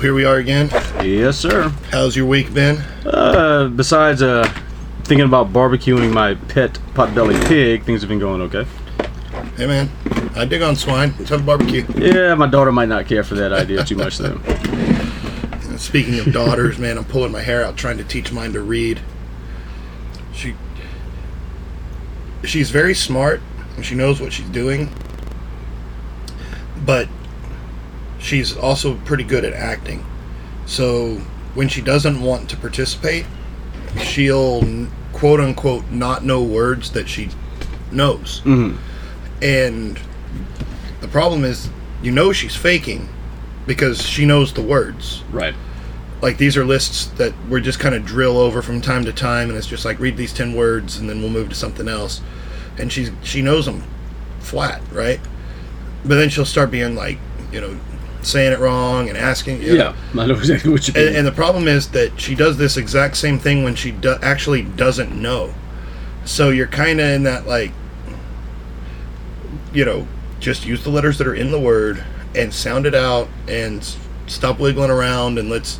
here we are again. Yes, sir. How's your week been? Uh, besides uh, thinking about barbecuing my pet potbelly pig, things have been going okay. Hey man, I dig on swine. Let's have a barbecue. Yeah, my daughter might not care for that idea too much though. Speaking of daughters, man, I'm pulling my hair out trying to teach mine to read. She she's very smart and she knows what she's doing. But she's also pretty good at acting. So when she doesn't want to participate, she'll quote unquote not know words that she knows. Mhm. And the problem is, you know, she's faking because she knows the words. Right. Like these are lists that we're just kind of drill over from time to time, and it's just like read these ten words, and then we'll move to something else. And she's she knows them flat, right? But then she'll start being like, you know, saying it wrong and asking. You know, Yeah, I know exactly what you mean. and, and the problem is that she does this exact same thing when she do- actually doesn't know. So you're kind of in that like, you know, just use the letters that are in the word and sound it out and s- stop wiggling around and let's,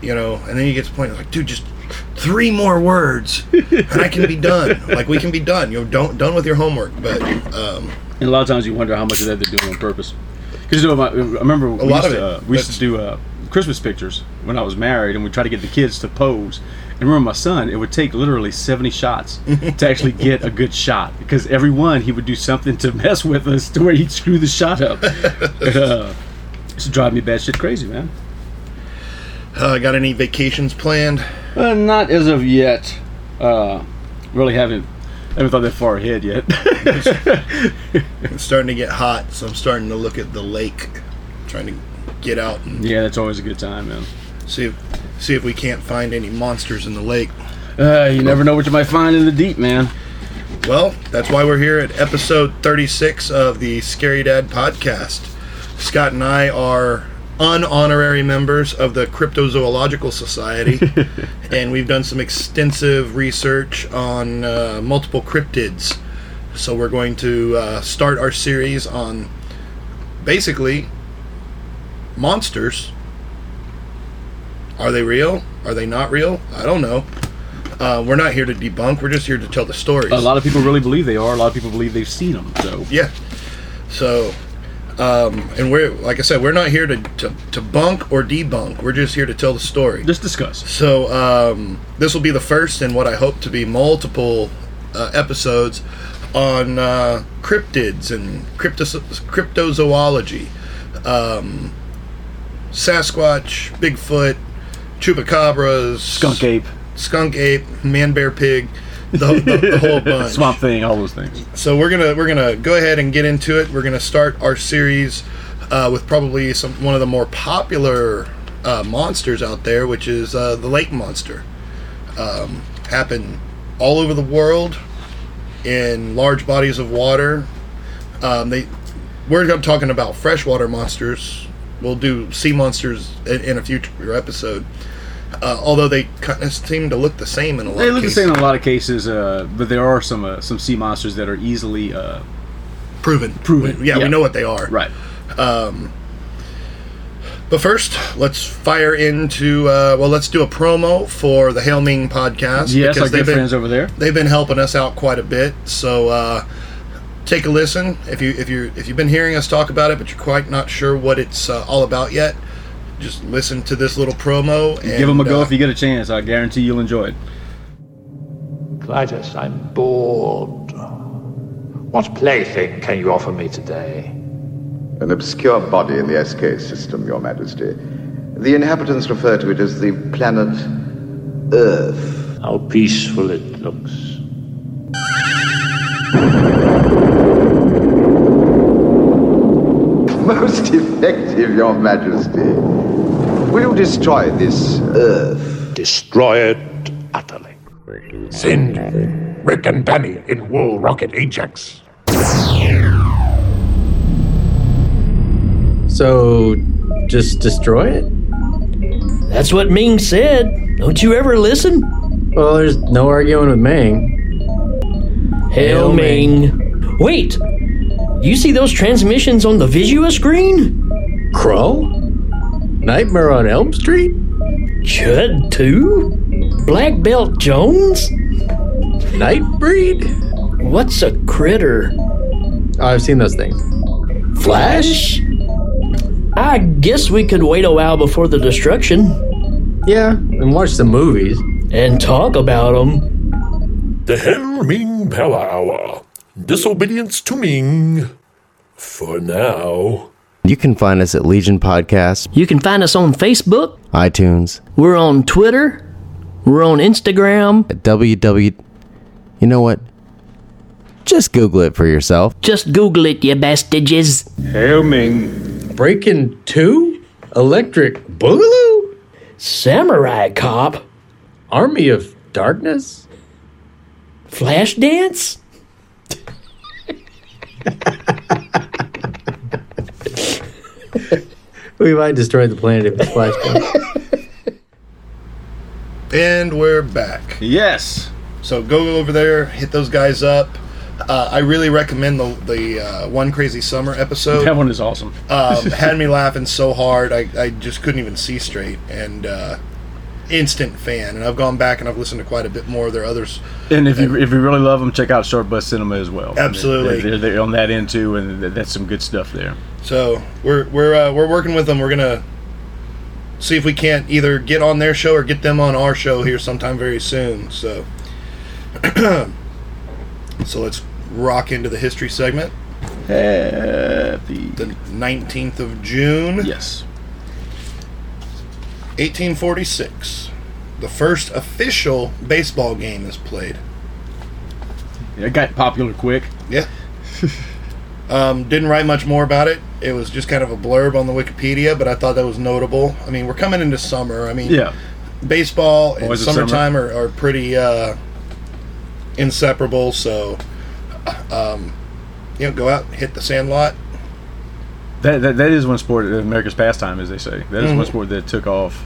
you know, and then you get to the point like, dude, just three more words and I can be done. like we can be done. You know, don't done with your homework. But um, And a lot of times you wonder how much of that they're doing on purpose. Because you know, my, I remember we lot used of to, it, uh, we used to do uh, Christmas pictures when I was married, and we try to get the kids to pose. And remember, my son, it would take literally seventy shots to actually get a good shot because every one he would do something to mess with us to where he'd screw the shot up. uh, it's drive me bad shit crazy, man. uh, got any vacations planned? Uh, not as of yet. Uh, really haven't haven't thought that far ahead yet. It's starting to get hot, so I'm starting to look at the lake, trying to get out and yeah, that's always a good time, man. see if see if we can't find any monsters in the lake. Uh, you never know what you might find in the deep, man. Well, that's why we're here at episode 36 of the Scary Dad podcast. Scott and I are unhonorary members of the Cryptozoological Society, and we've done some extensive research on uh, multiple cryptids. So we're going to uh, start our series on basically monsters. Are they real? Are they not real? I don't know. Uh, we're not here to debunk. We're just here to tell the stories. A lot of people really believe they are. A lot of people believe they've seen them. So Yeah. So, um, and we're like I said, we're not here to, to to bunk or debunk. We're just here to tell the story. just discuss. So um, this will be the first in what I hope to be multiple uh, episodes on uh, cryptids and crypto- cryptozoology, um, Sasquatch, Bigfoot, chupacabras, Skunk ape, skunk ape, man bear pig, the, the, the whole bunch. swamp thing, all those things. So we're gonna we're gonna go ahead and get into it. We're gonna start our series uh, with probably some one of the more popular uh, monsters out there, which is uh, the lake monster. Um, happen all over the world in large bodies of water. Um, they we're gonna talking about freshwater monsters. We'll do sea monsters in, in a future episode. Uh, although they kind of seem to look the same in a lot They of look the cases. same in a lot of cases, uh, but there are some uh, some sea monsters that are easily uh, Proven. Proven, We- yeah, we know what they are. right. But first, let's fire into uh, well, let's do a promo for the Hail Ming podcast. Yes, because they've good been friends over there. they've been helping us out quite a bit. So uh, take a listen if you if you if you've been hearing us talk about it, but you're quite not sure what it's uh, all about yet. Just listen to this little promo. And, Give them a go uh, if you get a chance. I guarantee you'll enjoy it. Klytus, I'm bored. What plaything can you offer me today? An obscure body in the SK system, Your Majesty. The inhabitants refer to it as the planet Earth. How peaceful it looks. Most effective, Your Majesty. Will you destroy this Earth? Destroy it utterly. Send Rick and Danny in Wool Rocket Ajax. So, just destroy it? That's what Ming said. Don't you ever listen? Well, there's no arguing with Ming. Hail Hail Ming. Wait! You see those transmissions on the Visua screen? Crow? Nightmare on Elm Street? Chud 2? Black Belt Jones? Nightbreed? What's a critter? Oh, I've seen those things. Flash? I guess we could wait a while before the destruction Yeah, and watch the movies. and talk about them. The Hail Ming Power Hour. Disobedience to Ming. For now. You can find us at Legion Podcast, You can find us on Facebook. iTunes, We're on Twitter. We're on Instagram. at www. You know what? Just Google it for yourself. Just Google it, you bastages. Hail Ming. Breaking 2? Electric Boogaloo? Samurai Cop. Army of Darkness? Flash Dance? We might destroy the planet if it's Flashpoint. And we're back. Yes. So go over there, hit those guys up. Uh, I really recommend the the uh, One Crazy Summer episode. That one is awesome. um, had me laughing so hard I, I just couldn't even see straight and uh, instant fan and I've gone back and I've listened to quite a bit more of their others And if you if you really love them, check out Short Bus Cinema as well. Absolutely. they're, they're, they're on that end too, and that's some good stuff there. so we're we're uh, we're working with them we're gonna see if we can't either get on their show or get them on our show here sometime very soon so so let's rock into the history segment Happy. the 19th of June Yes. 1846 the first official baseball game is played It got popular quick. Yeah. um, didn't write much more about it. It was just kind of a blurb on the Wikipedia, but I thought that was notable. I mean, we're coming into summer. I mean, Yeah. baseball and Always a summer. summertime are, are pretty uh, inseparable. So, um, you know, go out, hit the sandlot. That, that, that is one sport, America's pastime, as they say. That is Mhm. one sport that took off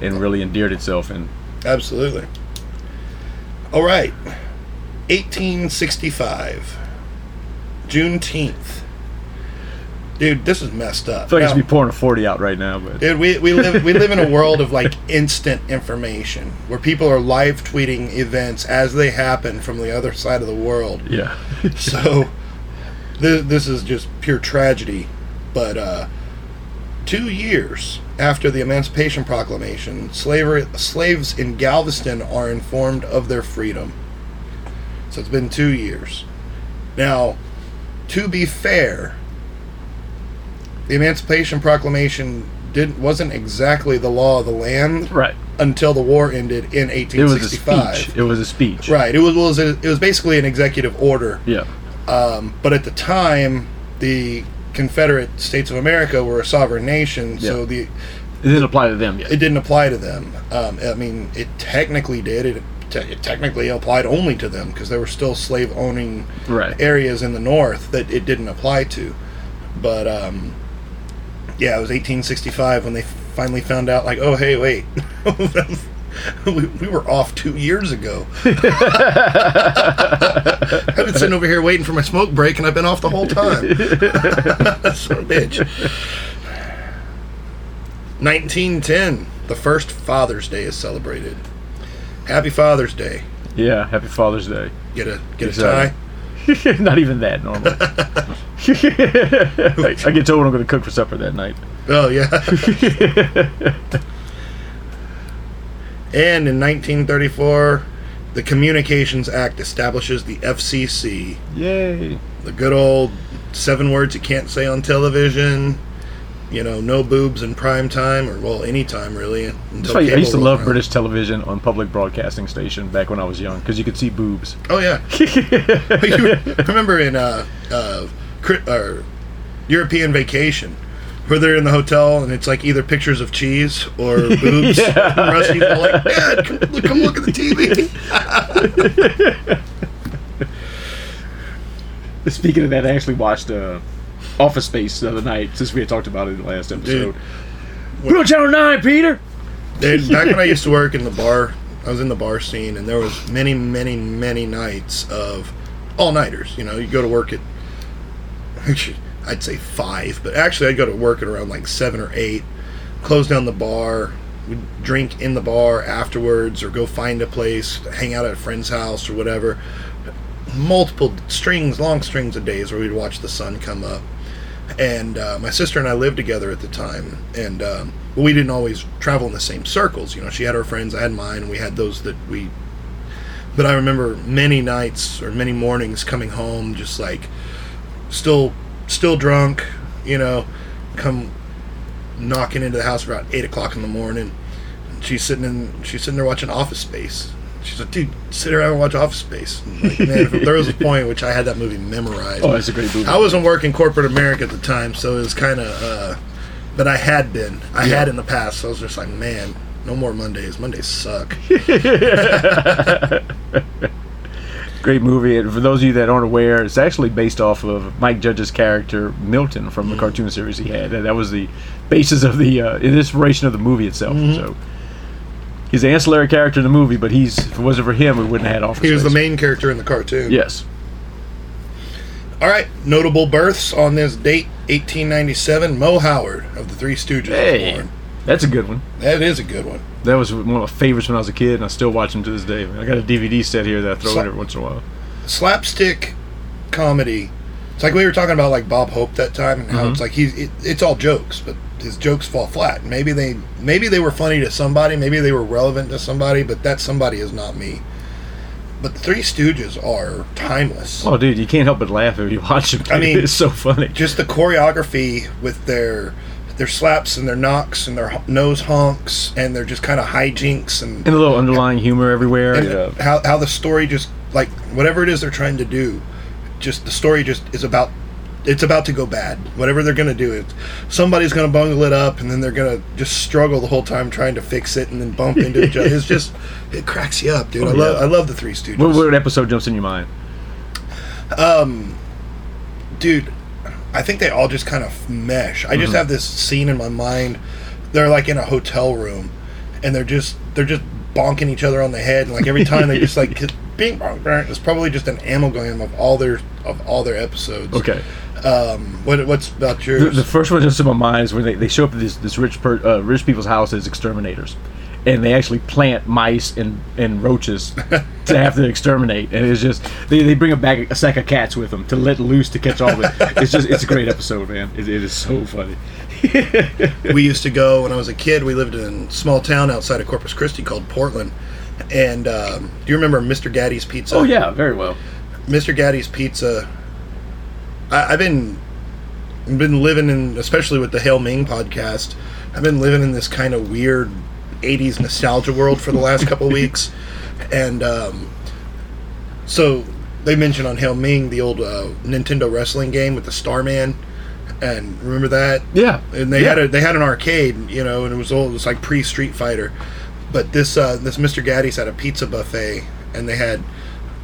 and really endeared itself. And Absolutely. All right. 1865. Juneteenth. Dude, this is messed up. I feel like I should be pouring a forty out right now, but Dude, we, we live we live in a world of like instant information where people are live tweeting events as they happen from the other side of the world. yeah, So th- this is just pure tragedy. But uh, two years after the Emancipation Proclamation, slavery slaves in Galveston are informed of their freedom. So it's been two years. Now, to be fair, the Emancipation Proclamation didn't wasn't exactly the law of the land right. until the war ended in It was a 1865. speech. It was a speech. Right. It was was it was basically an executive order. Yeah. Um, but at the time, the Confederate States of America were a sovereign nation, so the It didn't apply to them yet. it didn't apply to them. Um, I mean, it technically did. It, te- it technically applied only to them because there were still slave owning Right. areas in the North that it didn't apply to. But um, yeah, it was 1865 when they finally found out. Like, oh hey, wait, we, we were off two years ago. I've been sitting over here waiting for my smoke break, and I've been off the whole time. Son of a bitch. 1910, the first Father's Day is celebrated. Happy Father's Day. Yeah. Happy Father's Day. Get a get Yes, a tie. Not even that normally. I get told what I'm going to cook for supper that night. Oh yeah. And in 1934, the Communications Act establishes the FCC, Yay. the good old seven words you can't say on television. You know, no boobs in prime time, or well, any time really. I used to love around. British television on public broadcasting station back when I was young because you could see boobs. Oh yeah. remember in uh, uh, European Vacation, where they're in the hotel and it's like either pictures of cheese or boobs. Yeah. And Rusty's all like, Dad, come, look- come look at the TV. Speaking of that, I actually watched uh, Office Space the other night since we had talked about it in the last episode. Put on Channel 9, Peter! Dude, back when I used to work in the bar, I was in the bar scene, and there was many, many, many nights of all nighters. You know, you go to work at, I'd say five, but actually I'd go to work at around like seven or eight. close down the bar. We'd drink in the bar afterwards, or go find a place, hang out at a friend's house or whatever. Multiple strings, long strings of days where we'd watch the sun come up. And uh, my sister and I lived together at the time, and um, we didn't always travel in the same circles. You know, she had her friends, I had mine, and we had those that we but I remember many nights or many mornings coming home just like still still drunk, you know, come knocking into the house about eight o'clock in the morning. And she's sitting in she's sitting there watching Office Space. She's like, dude, sit around and watch Office Space. Like, man, there was a point which I had that movie memorized. Oh, that's a great movie. I wasn't working corporate America at the time, so it was kind of. Uh, but I had been. I Yeah. had in the past. So I was just like, man, no more Mondays. Mondays suck. Great movie. And for those of you that aren't aware, it's actually based off of Mike Judge's character Milton from the Mm. cartoon series he had. That that was the basis of the uh, inspiration of the movie itself. Mm-hmm. So he's an ancillary character in the movie, but he's if it wasn't for him, we wouldn't have had Office He was the main character in the cartoon. Yes. All right, notable births on this date, 1897. Moe Howard of the Three Stooges Hey, was born. That's a good one. That is a good one. That was one of my favorites when I was a kid, and I still watch them to this day. I got a DVD set here that I throw So- in every once in a while. Slapstick comedy. It's like we were talking about, like Bob Hope that time, and how Mm-hmm. it's like he's it, it's all jokes, but his jokes fall flat. Maybe they maybe they were funny to somebody, maybe they were relevant to somebody, but that somebody is not me. But the Three Stooges are timeless. Oh, dude, you can't help but laugh if you watch them. I mean, it's so funny. just the choreography with their their slaps and their knocks and their h- nose honks and they're just kind of hijinks and, And a little underlying humor everywhere. and yeah. how how the story just like whatever it is they're trying to do, just the story just is about it's about to go bad. Whatever they're gonna do, it somebody's gonna bungle it up and then they're gonna just struggle the whole time trying to fix it and then bump into each other. It's just it cracks you up, dude. Oh, I love yeah. I love the Three Stooges. What, what episode jumps in your mind? Um, dude i think they all just kind of mesh i Mm-hmm. just have this scene in my mind they're like in a hotel room and they're just they're just bonking each other on the head and like every time they just like bing bong bang it's probably just an amalgam of all their of all their episodes Okay. um what what's about The, yours the first one just in my mind is when they, they show up at this, this rich per, uh, rich people's house as exterminators. And they actually plant mice and, and roaches to have to exterminate. And it's just, they, they bring a bag, a sack of cats with them to let loose to catch all of it. It's just, it's a great episode, man. It, it is so funny. we used to go when I was a kid. We lived in a small town outside of Corpus Christi called Portland. And um, do you remember Mr. Gatti's Pizza? Oh, yeah, very well. Mr. Gatti's Pizza. I, I've been been living in, especially with the Hail Ming podcast. I've been living in this kind of weird '80s nostalgia world for the last couple weeks, and um, so they mentioned on Hail Ming the old uh, Nintendo wrestling game with the Starman, and remember that? Yeah. and they Yeah. had a they had an arcade, you know, and it was old. It was like pre Street Fighter, but this uh, this Mr. Gatti's had a pizza buffet, and they had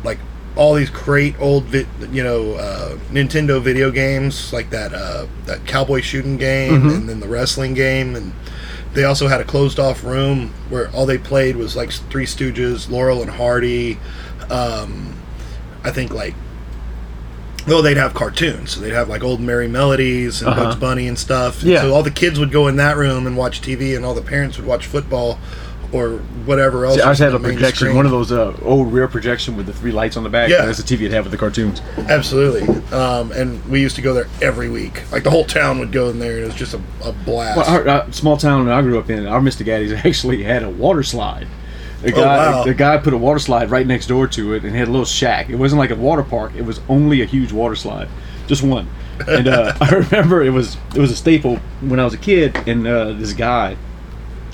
like all these great old, vi- you know, uh, Nintendo video games like that uh, that cowboy shooting game, Mm-hmm. and then the wrestling game, and they also had a closed off room where all they played was like Three Stooges, Laurel and Hardy. Um, I think like Though they'd have cartoons, so they'd have like old Merrie Melodies and Uh-huh. Bugs Bunny and stuff. And Yeah. So all the kids would go in that room and watch TV, and all the parents would watch football or whatever else. See, ours was had a on the main projection, screen. one of those uh, old rear projection with the three lights on the back. Yeah. That's the TV you'd have with the cartoons. Absolutely. Um, and we used to go there every week. Like the whole town would go in there, and it was just a, a blast. Well, our uh, small town that I grew up in, our Mr. Gatti's actually had a water slide. The Oh, guy, wow. the guy put a water slide right next door to it and had a little shack. It wasn't like a water park; it was only a huge water slide, just one. And uh, I remember it was it was a staple when I was a kid. And uh, this guy,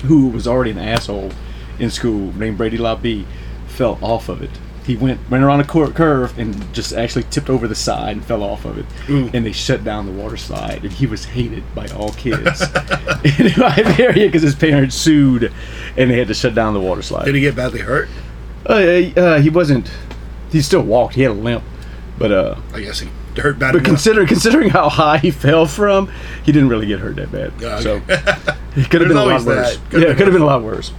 who was already an asshole in school, named Brady Labie, fell off of it. He went went around a cur- curve and just actually tipped over the side and fell off of it. And they shut down the water slide, and he was hated by all kids in my area because his parents sued, and they had to shut down the water slide. Did he get badly hurt? Uh, uh, he wasn't. He still walked. He had a limp, but uh, I guess he hurt bad but enough. consider considering how high he fell from, he didn't really get hurt that bad. Yeah, okay. So it could have been a lot worse. Yeah, it could have been a lot worse.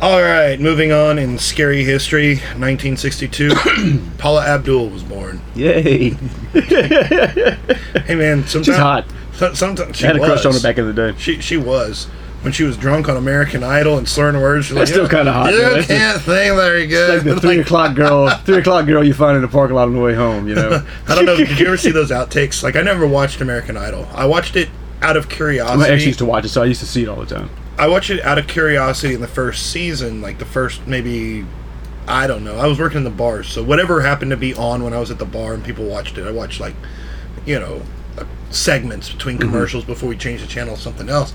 All right, moving on in scary history, 1962, Paula Abdul was born. Yay! Hey man, sometimes She's hot. Sometimes she I had a crush on her back in the day. She she was when she was drunk on American Idol and slurring words. She's like, still kinda hot, You man. Can't think very good. Like the three o'clock girl, three o'clock girl you find in the parking lot on the way home. You know. I don't know. Did you ever see those outtakes? Like I never watched American Idol. I watched it out of curiosity. actually used to watch it, so I used to see it all the time. I watched it out of curiosity in the first season, like the first maybe I don't know. I was working in the bars, so whatever happened to be on when I was at the bar and people watched it, I watched like you know segments between mm-hmm. commercials before we changed the channel to something else.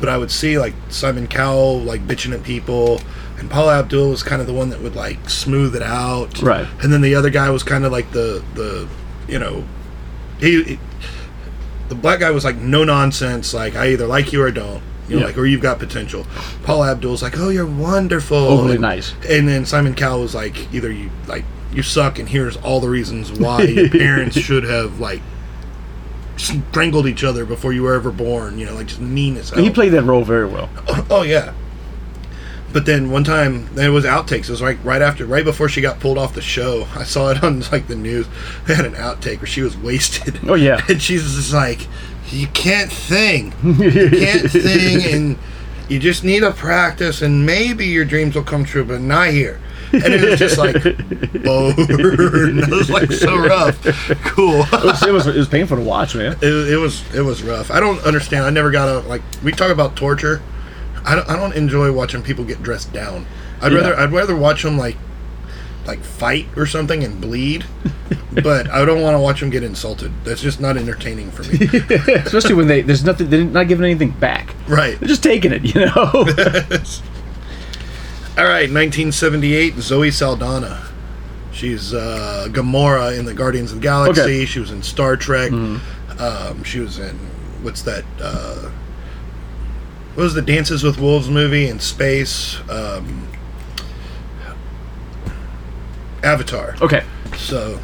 But I would see like Simon Cowell like bitching at people, and Paula Abdul was kind of the one that would like smooth it out, Right. And then the other guy was kind of like the the you know he, he- the black guy was like no nonsense, like I either like you or don't. You know, Yeah. like, or you've got potential. Paul Abdul's like, oh, you're wonderful. Overly and, nice. And then Simon Cowell was like, either you like you suck, and here's all the reasons why your parents should have like strangled each other before you were ever born. You know, like just mean as hell. He played that role very well. Oh, oh yeah. But then one time there was outtakes. It was like right after, right before she got pulled off the show. I saw it on like the news. They had an outtake where she was wasted. Oh, yeah. and she's just like, "You can't sing, you can't sing, and you just need to practice, and maybe your dreams will come true, but not here." And it was just like, burn. It was like so rough. Cool. It was, it was, it was painful to watch, man. It, it was it was rough. I don't understand. I never got a like. We talk about torture. I don't, I don't enjoy watching people get dressed down. I'd Yeah. rather I'd rather watch them like like fight or something and bleed. but I don't want to watch them get insulted. That's just not entertaining for me. Especially when they there's nothing they're not giving anything back. right. They're just taking it, you know. All right. 1978. Zoe Saldana. She's uh, Gamora in the Guardians of the Galaxy. Okay. She was in Star Trek. Um, she was in what's that? Uh, what was the Dances with Wolves movie in space? Um, Avatar. okay. So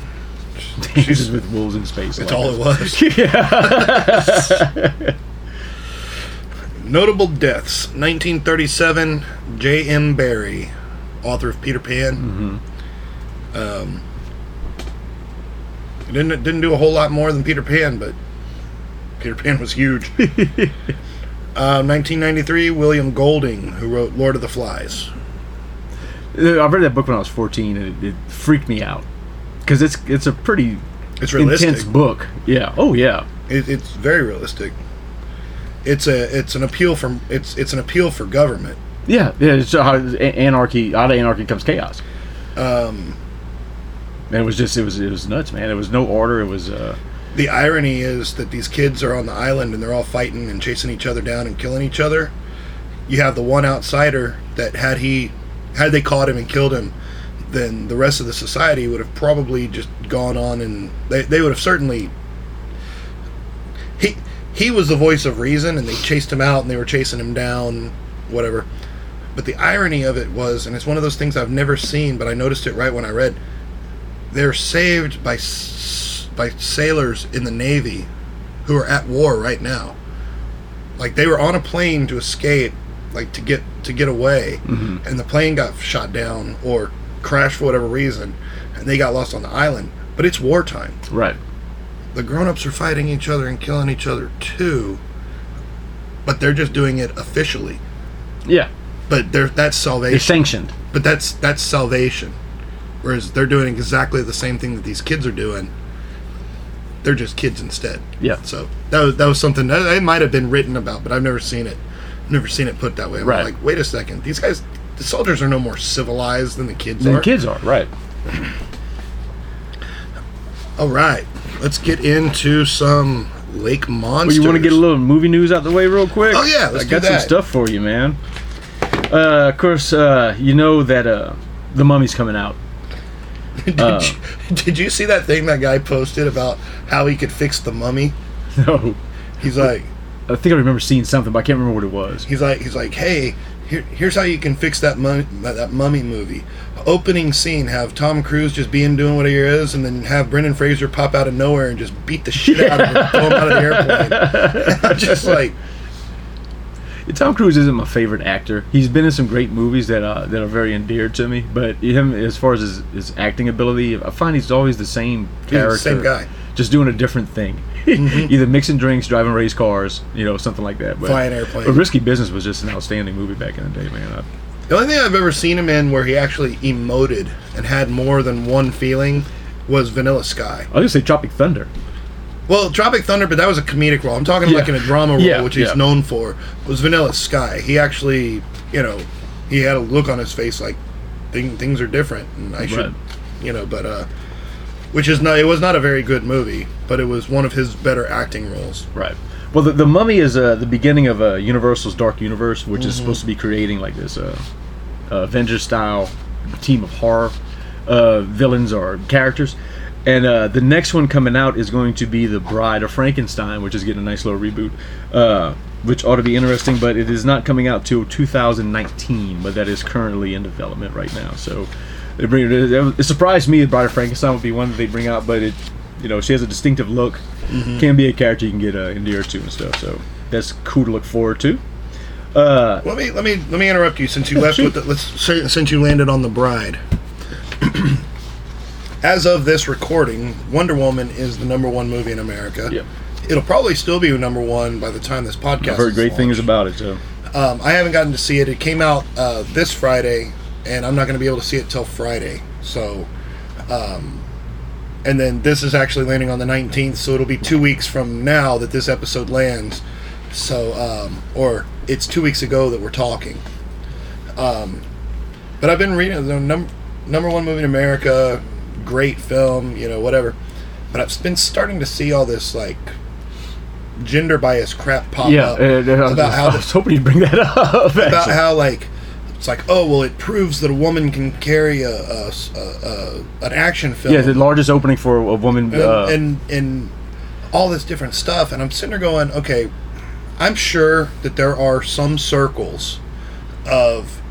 Dances with wolves in space. that's like all it was. Notable deaths: 1937, J.M. Barrie, author of Peter Pan. Um, didn't didn't do a whole lot more than Peter Pan, but Peter Pan was huge. uh, 1993, William Golding, who wrote Lord of the Flies. I read that book when I was 14, and it, it freaked me out because it's it's a pretty It's realistic. intense book. Yeah. Oh yeah. It, it's very realistic. It's a it's an appeal from it's it's an appeal for government. Yeah. Yeah. It's how anarchy out of anarchy comes chaos. Um, And it was just it was it was nuts, man. It was no order. It was uh the irony is that these kids are on the island and they're all fighting and chasing each other down and killing each other. You have the one outsider that had he had they caught him and killed him, then the rest of the society would have probably just gone on and they, they would have certainly he was the voice of reason and they chased him out and they were chasing him down, whatever. But the irony of it was, and it's one of those things I've never seen, but I noticed it right when I read. They're saved by by sailors in the navy who are at war right now. Like they were on a plane to escape, like to get to get away, mm-hmm. and the plane got shot down or crashed for whatever reason, and they got lost on the island. But it's wartime. right. The grown-ups are fighting each other and killing each other too, but they're just doing it officially. Yeah. But they're, that's salvation. sanctioned. But that's that's salvation. Whereas they're doing exactly the same thing that these kids are doing. They're just kids instead. Yeah. So that was that was something that it might have been written about, but I've never seen it. Never seen it put that way. I'm Right. like, wait a second, these guys, the soldiers are no more civilized than the kids The are. The kids are right. All right, let's get into some lake Well, you want to get a little movie news out the way real quick? Oh, yeah, let's I got some stuff for you, man. Uh, of course, uh, you know that uh, the Mummy's coming out. did, uh, you, did you see that thing that guy posted about how he could fix the mummy? No, He's like, I think I remember seeing something, but I can't remember what it was. He's like, he's like, hey, here, here's how you can fix that mummy, that, mummy movie. Opening scene, have Tom Cruise just being doing what he is, and then have Brendan Fraser pop out of nowhere and just beat the shit out of him, throw him out of the airplane. I'm just like, Tom Cruise isn't my favorite actor. He's been in some great movies that uh, that are very endeared to me, but him as far as his, his acting ability, I find he's always the same the character, same guy. just doing a different thing. Either mixing drinks, driving race cars, you know, something like that. But, Flying airplanes. But Risky Business was just an outstanding movie back in the day, man. I, The only thing I've ever seen him in where he actually emoted and had more than one feeling was Vanilla Sky. I was gonna say Tropic Thunder. Well, Tropic Thunder, but that was a comedic role. I'm talking Yeah. like in a drama role, Yeah, which he's yeah. known for. Was Vanilla Sky? He actually, you know, he had a look on his face like things are different, and I should, Right. you know, but uh, which is not. It was not a very good movie, but it was one of his better acting roles. Right. Well, the, the Mummy is uh, the beginning of uh, Universal's Dark Universe, which is supposed to be creating like this uh, uh, Avengers style team of horror uh, villains or characters. And uh, the next one coming out is going to be The Bride of Frankenstein, which is getting a nice little reboot, uh, which ought to be interesting. But it is not coming out till 2019, but that is currently in development right now. So they bring it. It surprised me that Bride of Frankenstein would be one that they bring out, but it, you know, she has a distinctive look. Can be a character you can get uh, endeared to and stuff. So that's cool to look forward to. Uh, Let me let me let me interrupt you since you left with the, let's say, since you landed on the bride. As of this recording, Wonder Woman is the number one movie in America. Yep. It'll probably still be number one by the time this podcast. I've heard is great things about it. So Um, I haven't gotten to see it. It came out uh, this Friday, and I'm not going to be able to see it till Friday. So, um, and then this is actually landing on the 19th, so it'll be two weeks from now that this episode lands. So, um, or it's two weeks ago that we're talking. Um, but I've been reading the num- number one movie in America, great film, you know, whatever. But I've been starting to see all this like gender bias crap pop yeah, up uh, uh, about how I was hoping you'd bring that up. about actually. how like it's like oh well it proves that a woman can carry a, a, a, a an action film yeah, the largest opening for a woman. and, Uh, and and all this different stuff and I'm sitting there going okay I'm sure that there are some circles of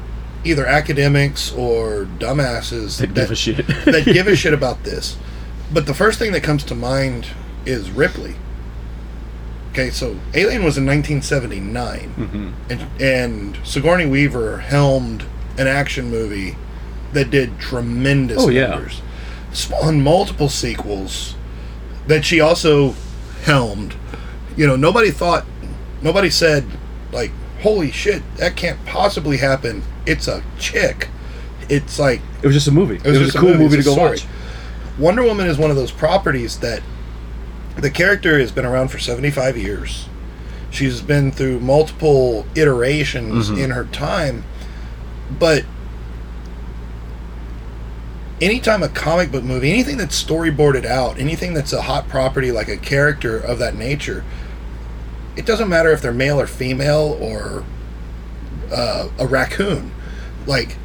either academics or dumbasses that give a shit. that give a shit about this. But the first thing that comes to mind is Ripley. Okay, so Alien was in 1979, Mm-hmm. and, and Sigourney Weaver helmed an action movie that did tremendous Oh, yeah. numbers, spawned multiple sequels that she also helmed. You know, nobody thought, nobody said, like, holy shit, that can't possibly happen. It's a chick. It's like it was just a movie. It was, just a cool movie, it's to go story. watch. Wonder Woman is one of those properties that the character has been around for 75 years. She's been through multiple iterations Mm-hmm. in her time, but anytime a comic book movie, anything that's storyboarded out, anything that's a hot property like a character of that nature, it doesn't matter if they're male or female or uh, a raccoon. Like,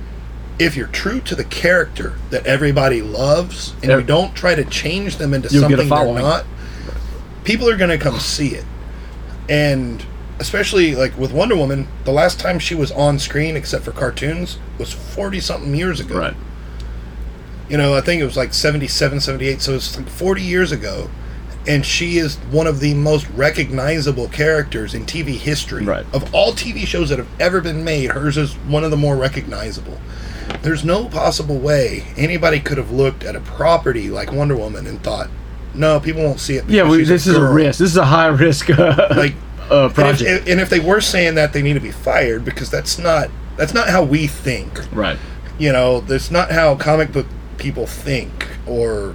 if you're true to the character that everybody loves and you don't try to change them into You'll something they're not, people are going to come see it. And especially like with Wonder Woman, the last time she was on screen, except for cartoons, was 40 something years ago. Right. You know, I think it was like 77, 78, so it's like 40 years ago. And she is one of the most recognizable characters in TV history. Right. Of all TV shows that have ever been made, hers is one of the more recognizable. There's no possible way anybody could have looked at a property like Wonder Woman and thought, no, people won't see it. Yeah, we, this is a risk. This is a high risk uh, Like, uh, And project. if, and if they were saying that, they need to be fired because that's not that's not how we think. right. You know, that's not how comic book people think, or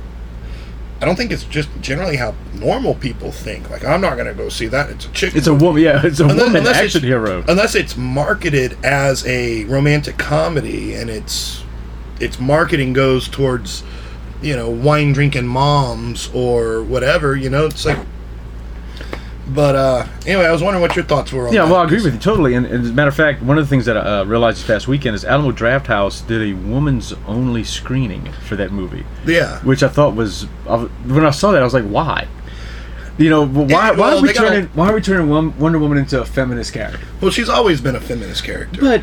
I don't think it's just generally how normal people think. Like, I'm not going to go see that. It's a chick. It's a woman. Yeah, it's a Unless- woman unless action hero. unless it's marketed as a romantic comedy and its its marketing goes towards you know wine drinking moms or whatever. You know, it's like. But uh anyway, I was wondering what your thoughts were on Yeah, that. well, I agree with you totally. And, and as a matter of fact, one of the things that I uh, realized this past weekend is Alamo Drafthouse did a woman's only screening for that movie, Yeah. which I thought was I when I saw that I was like, why? You know, why? Yeah, why well, are we turning? Why are we turning Wonder Woman into a feminist character? Well, she's always been a feminist character. But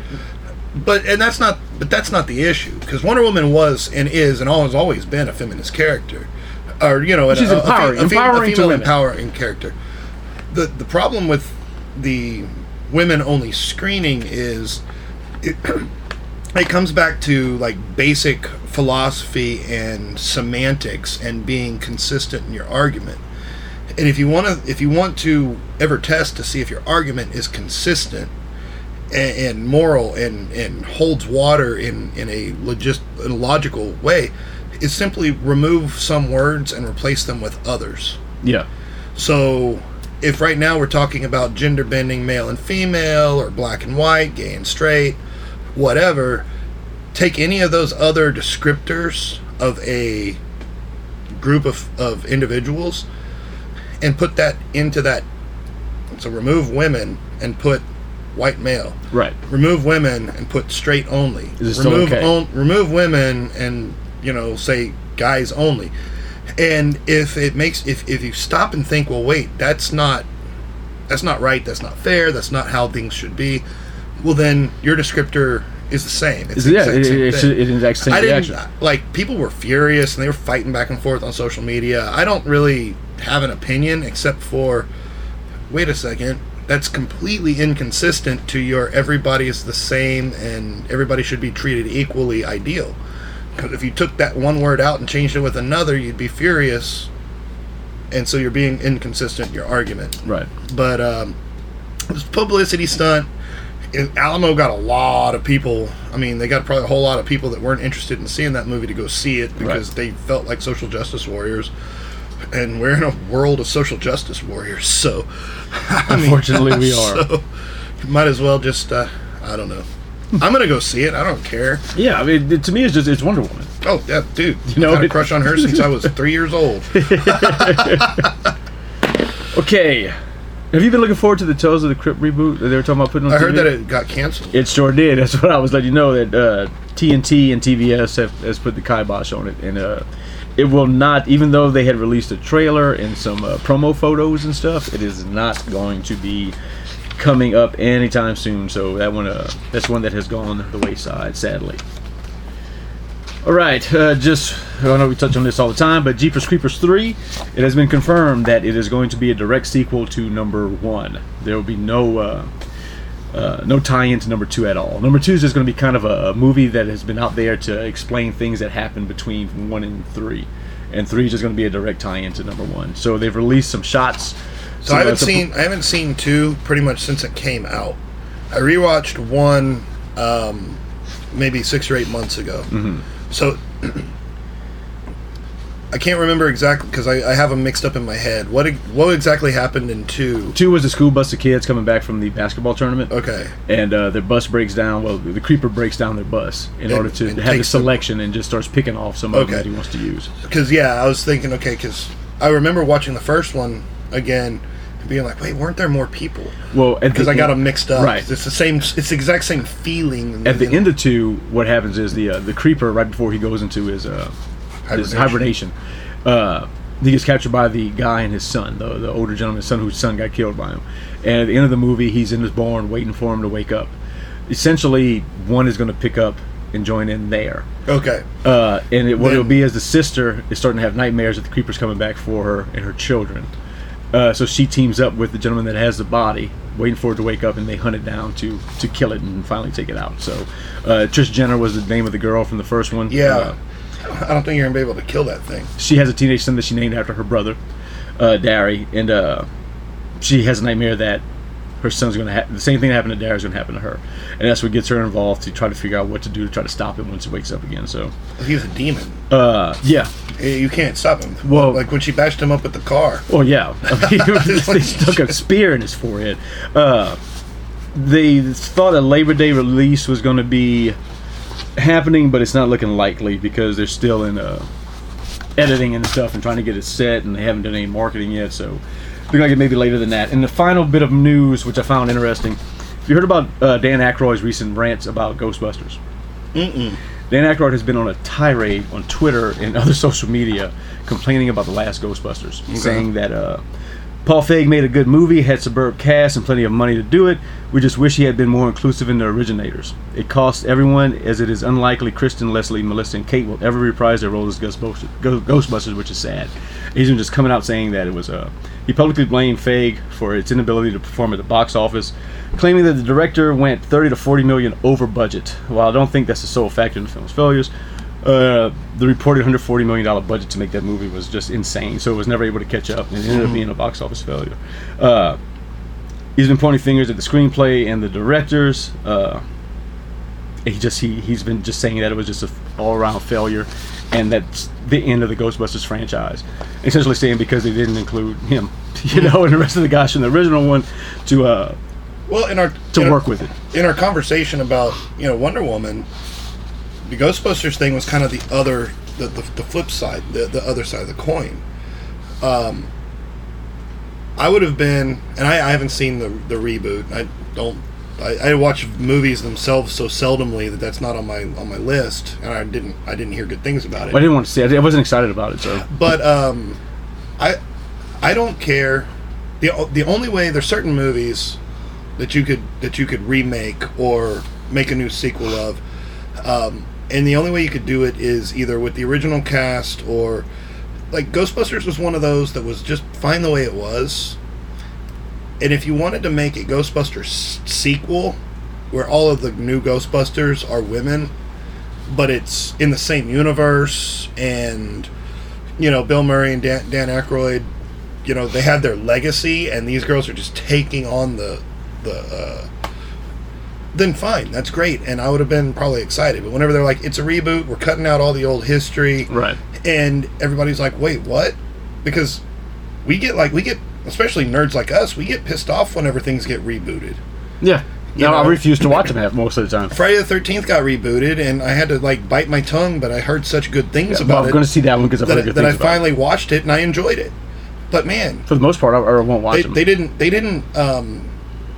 But and that's not but that's not the issue because Wonder Woman was and is and always always been a feminist character, or you know, She's a, a- a empowering- a, a empowering to female empowering character. The the problem with the women only screening is it, it comes back to like basic philosophy and semantics and being consistent in your argument. And if you want to, if you want to ever test to see if your argument is consistent and, and moral and, and holds water in in a logist, logical way, is simply remove some words and replace them with others. Yeah. So, if right now we're talking about gender bending male and female, or black and white, gay and straight, whatever, take any of those other descriptors of a group of, of individuals and put that into that. So, remove women and put white male. Right. Remove women and put straight only. Is it remove okay? on- remove women and you know say guys only. And if it makes if if you stop and think, well, wait, that's not that's not right. That's not fair. That's not how things should be. Well, then your descriptor is the same. It's the Yeah, exact it, same it, thing. it, it is actually I same didn't like people were furious and they were fighting back and forth on social media. I don't really have an opinion except for wait a second, that's completely inconsistent to your everybody is the same and everybody should be treated equally ideal. Because if you took that one word out and changed it with another, you'd be furious, and so you're being inconsistent in your argument. Right. But um, this publicity stunt. Alamo got a lot of people. I mean, they got probably a whole lot of people that weren't interested in seeing that movie to go see it because they felt like social justice warriors. And we're in a world of social justice warriors, so I mean, Unfortunately, we are. So, might as well just uh, I don't know. I'm gonna go see it. I don't care. Yeah, I mean, it- to me, it's just it's Wonder Woman. Oh yeah, dude. You know, I've had a crush on her since I was three years old. Okay, have you been looking forward to the Tales of the Crypt reboot that they were talking about putting on? I heard that it got canceled. It sure did. That's what I was letting you know that uh, TNT and TBS have has put the kibosh on it, and uh, it will not. Even though they had released a trailer and some uh, promo photos and stuff, it is not going to be coming up anytime soon. So that one, uh, that's one that has gone the wayside, sadly. All right, uh, just I know we touch on this all the time, but Jeepers Creepers 3, it has been confirmed that it is going to be a direct sequel to number one. There will be no uh, uh, no tie-in to number two at all. Number two is just going to be kind of a, a movie that has been out there to explain things that happened between one and three, and three is just going to be a direct tie-in to number one. So they've released some shots. So I haven't seen I haven't seen two pretty much since it came out. I rewatched one um, maybe six or eight months ago. Mhm. So I can't remember exactly because I, I have them mixed up in my head. What what exactly happened in two? Two was a school bus of kids coming back from the basketball tournament. Okay. And uh, their bus breaks down. Well, the creeper breaks down their bus in And- order to have the takes them- selection and just starts picking off some of them Okay. that he wants to use. Because yeah, I was thinking okay because I remember watching the first one again and being like, wait, weren't there more people? Well, Because I got them mixed up. Right. It's the same. It's the exact same feeling. At the end of two, what happens is the uh, the creeper right before he goes into his uh, his Hibernation. hibernation, uh, he gets captured by the guy and his son, the the older gentleman's son, whose son got killed by him. And at the end of the movie, he's in his barn waiting for him to wake up. Essentially, one is going to pick up and join in there. Okay. Uh, and it, what Then- it'll be is the sister is starting to have nightmares that the creeper's coming back for her and her children. Uh, so she teams up with the gentleman that has the body, waiting for it to wake up, and they hunt it down to to kill it and finally take it out. So uh, Trish Jenner was the name of the girl from the first one. Yeah. I don't think you're gonna be able to kill that thing. she has a teenage son that she named after her brother, uh, Darry, and uh, she has a nightmare that her son's going to have the same thing that happened to Darry is going to happen to her, and that's what gets her involved to try to figure out what to do to try to stop him once he wakes up again. So, he's a demon. uh, yeah, You can't stop him. Well- like when she bashed him up with the car. Well, yeah. I mean, they stuck a spear in his forehead. Uh, they thought a Labor Day release was going to be happening, but it's not looking likely because they're still in uh, editing and stuff and trying to get it set, and they haven't done any marketing yet. So, looking like it may be later than that. And the final bit of news, which I found interesting, you heard about uh, Dan Aykroyd's recent rants about Ghostbusters? Mm-mm. Dan Aykroyd has been on a tirade on Twitter and other social media complaining about the last Ghostbusters, saying that uh, Paul Feig made a good movie, had superb cast, and plenty of money to do it. We just wish he had been more inclusive in the originators. It costs everyone, as it is unlikely Kristen, Leslie, Melissa, and Kate will ever reprise their roles as Ghostbusters, which is sad. He's just coming out saying that it was Uh, he publicly blamed Feig for its inability to perform at the box office, claiming that the director went 30 to 40 million over budget. While I don't think that's the sole factor in the film's failures, Uh, the reported 140 million dollar budget to make that movie was just insane, so it was never able to catch up, and it ended up being a box office failure. Uh, he's been pointing fingers at the screenplay and the directors. Uh, he just he he's been just saying that it was just a all around failure, and that's the end of the Ghostbusters franchise. Essentially saying because they didn't include him, you know, and the rest of the guys from the original one to uh Well, in our to in our- work with it. in our conversation about you know Wonder Woman, the Ghostbusters thing was kind of the other the, the, the flip side, the, the other side of the coin. Um, I would have been, and I, I haven't seen the the reboot. I don't. I, I watch movies themselves so seldomly that that's not on my on my list, and I didn't I didn't hear good things about it. I didn't want to see it. I wasn't excited about it, so But um, I I don't care. the The only way there's certain movies that you could that you could remake or make a new sequel of, um, and the only way you could do it is either with the original cast or like Ghostbusters was one of those that was just fine the way it was. And if you wanted to make a Ghostbusters sequel where all of the new Ghostbusters are women, but it's in the same universe and you know, Bill Murray and Dan, Dan Aykroyd, you know, they had their legacy, and these girls are just taking on the the. Uh, then fine, that's great, and I would have been probably excited. But whenever they're like, "It's a reboot, we're cutting out all the old history," right. and everybody's like, "Wait, what?" Because we get like we get, especially nerds like us, we get pissed off whenever things get rebooted. Yeah. You No, I refuse to watch them half most of the time. Friday the Thirteenth got rebooted, and I had to like bite my tongue, but I heard such good things Yeah, about well, I'm it going to see that one because I've heard good that I things about it. finally watched it and I enjoyed it. But man, For the most part, I, I won't watch they, them. they didn't they didn't um,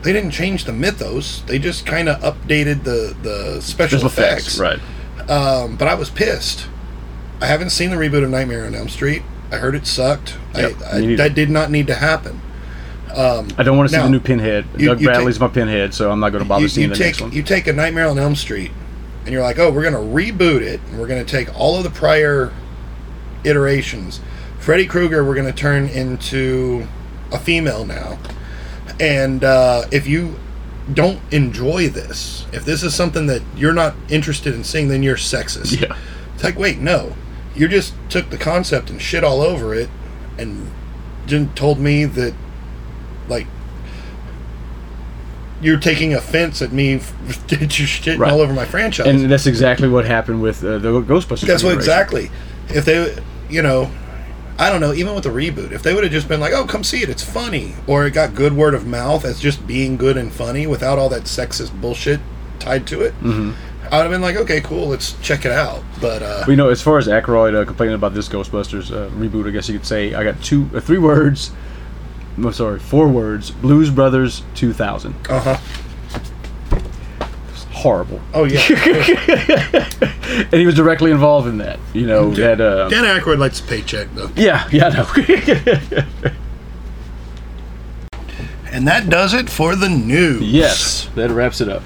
they didn't change the mythos. They just kind of updated the the special, Special effects. right? Um, but I was pissed. I haven't seen the reboot of Nightmare on Elm Street. I heard it sucked. Yep, I, I, that did not need to happen. I don't want to see the new Pinhead. you- Doug you Bradley's take- my Pinhead, so I'm not going to bother You, seeing you the take next one. you take a Nightmare on Elm Street, and you're like, oh, we're going to reboot it, and we're going to take all of the prior iterations. Freddy Krueger, we're going to turn into a female now, and uh, if you don't enjoy this, if this is something that you're not interested in seeing, then you're sexist. Yeah. It's like, wait, no. You just took the concept and shit all over it and then told me that, like, you're taking offense at me that you're shitting Right. all over my franchise. and that's exactly what happened with uh, the Ghostbusters. That's what exactly. If they, you know, I don't know, even with the reboot, if they would have just been like, oh, come see it, it's funny, or it got good word of mouth as just being good and funny without all that sexist bullshit tied to it, mm-hmm. I would have been like, okay, cool, let's check it out. But, uh, you know, as far as Aykroyd uh, complaining about this Ghostbusters uh, reboot, I guess you could say I got two, uh, three words. No, sorry, four words. Blues Brothers 2000. uh huh. Horrible. Oh, yeah. And he was directly involved in that. You know, that. Uh, Dan Aykroyd likes a paycheck, though. yeah, yeah, know. And that does it for the news. yes, that wraps it up.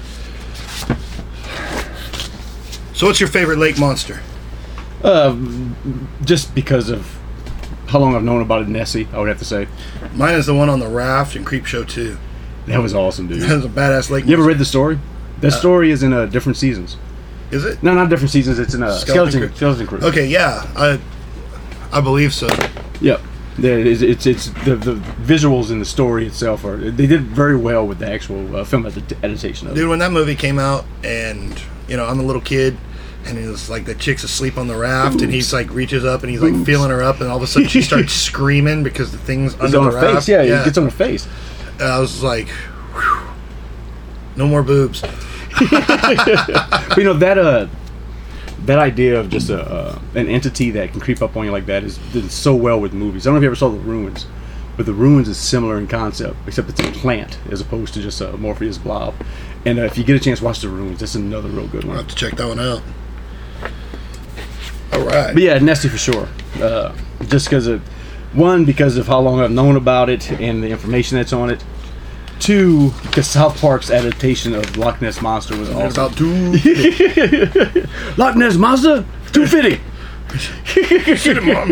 So, what's your favorite lake monster? Uh, just because of how long I've known about it, Nessie, I would have to say. Mine is the one on the raft in Creepshow 2. That was awesome, dude. That was a badass lake You ever read the story? That story is in uh, different seasons. Is it? No, not different seasons. It's in a Skeleton skeleton Crew. skeleton crew. Okay, yeah. I, I believe so. Yep. There is- It's it's the, the visuals in the story itself are they did very well with the actual uh, film adap- adaptation of it. Dude, when that movie came out, and you know, I'm a little kid, and it was like the chick's asleep on the raft, and he's like reaches up and he's like feeling her up, and all of a sudden she starts screaming because the thing's It's under on the her raft. face. Yeah, it gets on her face. And I was like, no more boobs. But you know that uh that idea of just a uh, an entity that can creep up on you like that is did so well with movies. I don't know if you ever saw the ruins, but the ruins is similar in concept, except it's a plant as opposed to just a Morpheus blob. And uh, if you get a chance, watch the ruins. That's another real good one. I'll one. have to check that one out. All right. But yeah, Nessie for sure. Uh, just because of one, because of how long I've known about it and the information that's on it. Two, because South Park's adaptation of Loch Ness Monster was awesome. about two Loch Ness Monster, two fifty.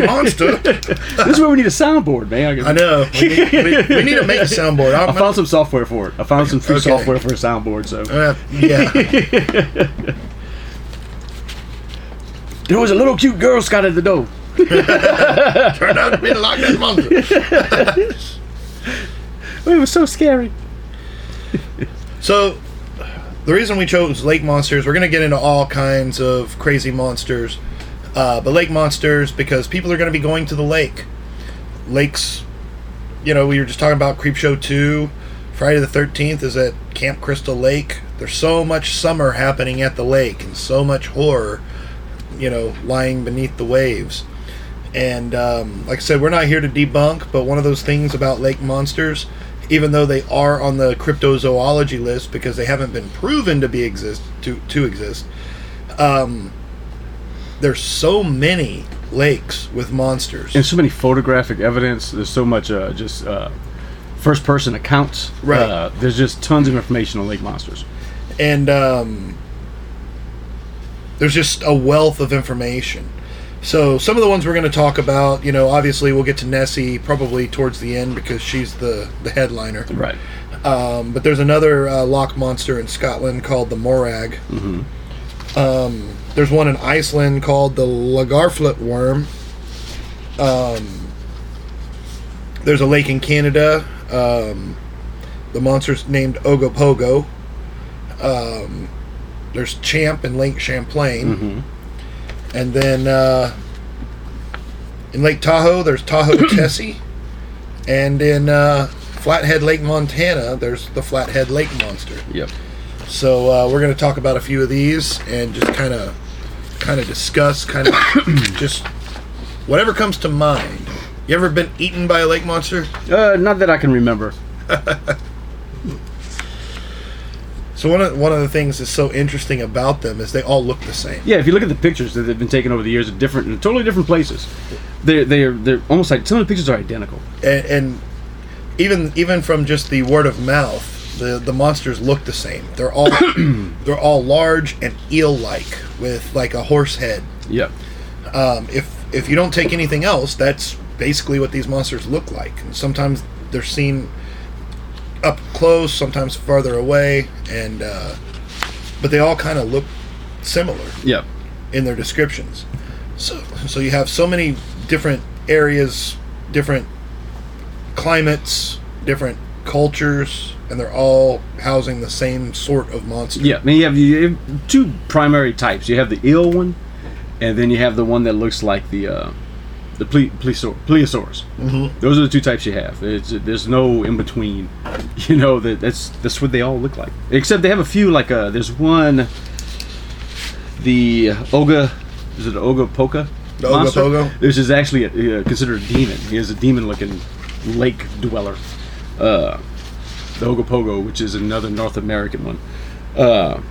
monster. this is where we need a soundboard, man. I know. We need, we, we need to make a soundboard. I I'm, found some software for it. I found some free Okay. software for a soundboard. So uh, yeah. There was a little cute Girl Scout at the door. Turned out to be the Loch Ness monster. It was so scary. So, the reason we chose lake monsters, we're going to get into all kinds of crazy monsters. Uh, but lake monsters, because people are going to be going to the lake. Lakes, you know, we were just talking about Creepshow 2. Friday the 13th is at Camp Crystal Lake. There's so much summer happening at the lake and so much horror, you know, lying beneath the waves. And um, like I said, we're not here to debunk, but one of those things about lake monsters, even though they are on the cryptozoology list because they haven't been proven to be exist to to exist, um, there's so many lakes with monsters. And so many photographic evidence. There's so much uh, just uh, first person accounts. Right. Uh, there's just tons of information on lake monsters. and um, there's just a wealth of information. So some of the ones we're going to talk about, you know, obviously we'll get to Nessie probably towards the end because she's the the headliner. Right. Um, but there's another uh, loch monster in Scotland called the Morag. Um, there's one in Iceland called the Lagarfljót worm. Um, there's a lake in Canada. Um, the monster's named Ogopogo. Um, there's Champ in Lake Champlain. And then uh, in Lake Tahoe, there's Tahoe Tessie. And in uh, Flathead Lake, Montana, there's the Flathead Lake Monster. Yep. So uh, we're going to talk about a few of these and just kind of, kind of discuss, kind of just whatever comes to mind. You ever been eaten by a lake monster? Uh, not that I can remember. So one of one of the things that's so interesting about them is they all look the same. Yeah, if you look at the pictures that have been taken over the years of different, in totally different places, they're they're they're almost like some of the pictures are identical. and, and even even from just the word of mouth, the the monsters look the same. They're all they're all large and eel-like with like a horse head. Yep. Um, if if you don't take anything else, that's basically what these monsters look like. And sometimes they're seen up close, sometimes farther away, and uh, but they all kind of look similar Yeah. in their descriptions. So, so you have so many different areas, different climates, different cultures, and they're all housing the same sort of monster. Yeah, I mean, you have, you have two primary types. You have the eel one, and then you have the one that looks like the uh, the ple- plesiosaur-. Mm-hmm. Those are the two types you have. It's, there's no in between. You know that that's that's what they all look like. Except they have a few like uh, there's one. The Oga, is it Oga Poka? The Ogopogo? This is actually a, uh, considered a demon. He is a demon-looking lake dweller. Uh, the Ogopogo, which is another North American one. Uh,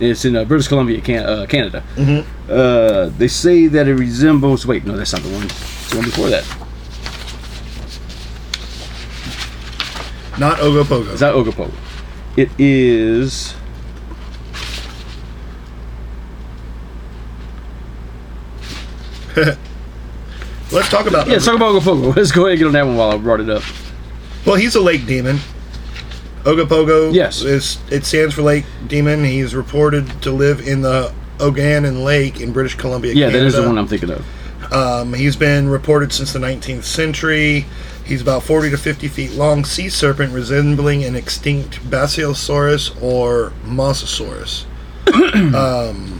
it's in uh, British Columbia, can- uh, Canada. Mm-hmm. Uh, they say that it resembles. Wait, no, that's not the one. It's the one before that. Not Ogopogo. It's not Ogopogo. It is. Let's talk about Yeah, let's talk about Ogopogo. Let's go ahead and get on that one while I brought it up. Well, he's a lake demon. Ogopogo. Yes. is it stands for lake demon. He's reported to live in the Okanagan Lake in British Columbia. Yeah, that is the one I'm thinking of. Um, he's been reported since the 19th century. He's about 40 to 50 feet long, sea serpent resembling an extinct Basilosaurus or Mosasaurus. um,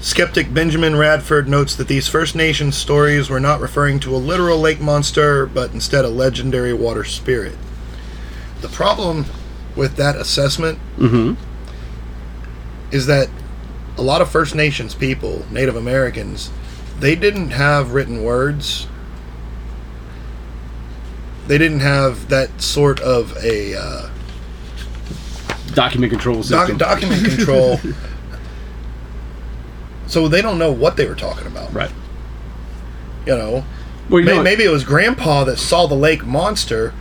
skeptic Benjamin Radford notes that these First Nations stories were not referring to a literal lake monster, but instead a legendary water spirit. The problem with that assessment is that a lot of First Nations people, Native Americans, they didn't have written words. They didn't have that sort of a uh, Document control doc- system. document control. so they don't know what they were talking about. right. You know, Well, you May- know, maybe it was Grandpa that saw the lake monster,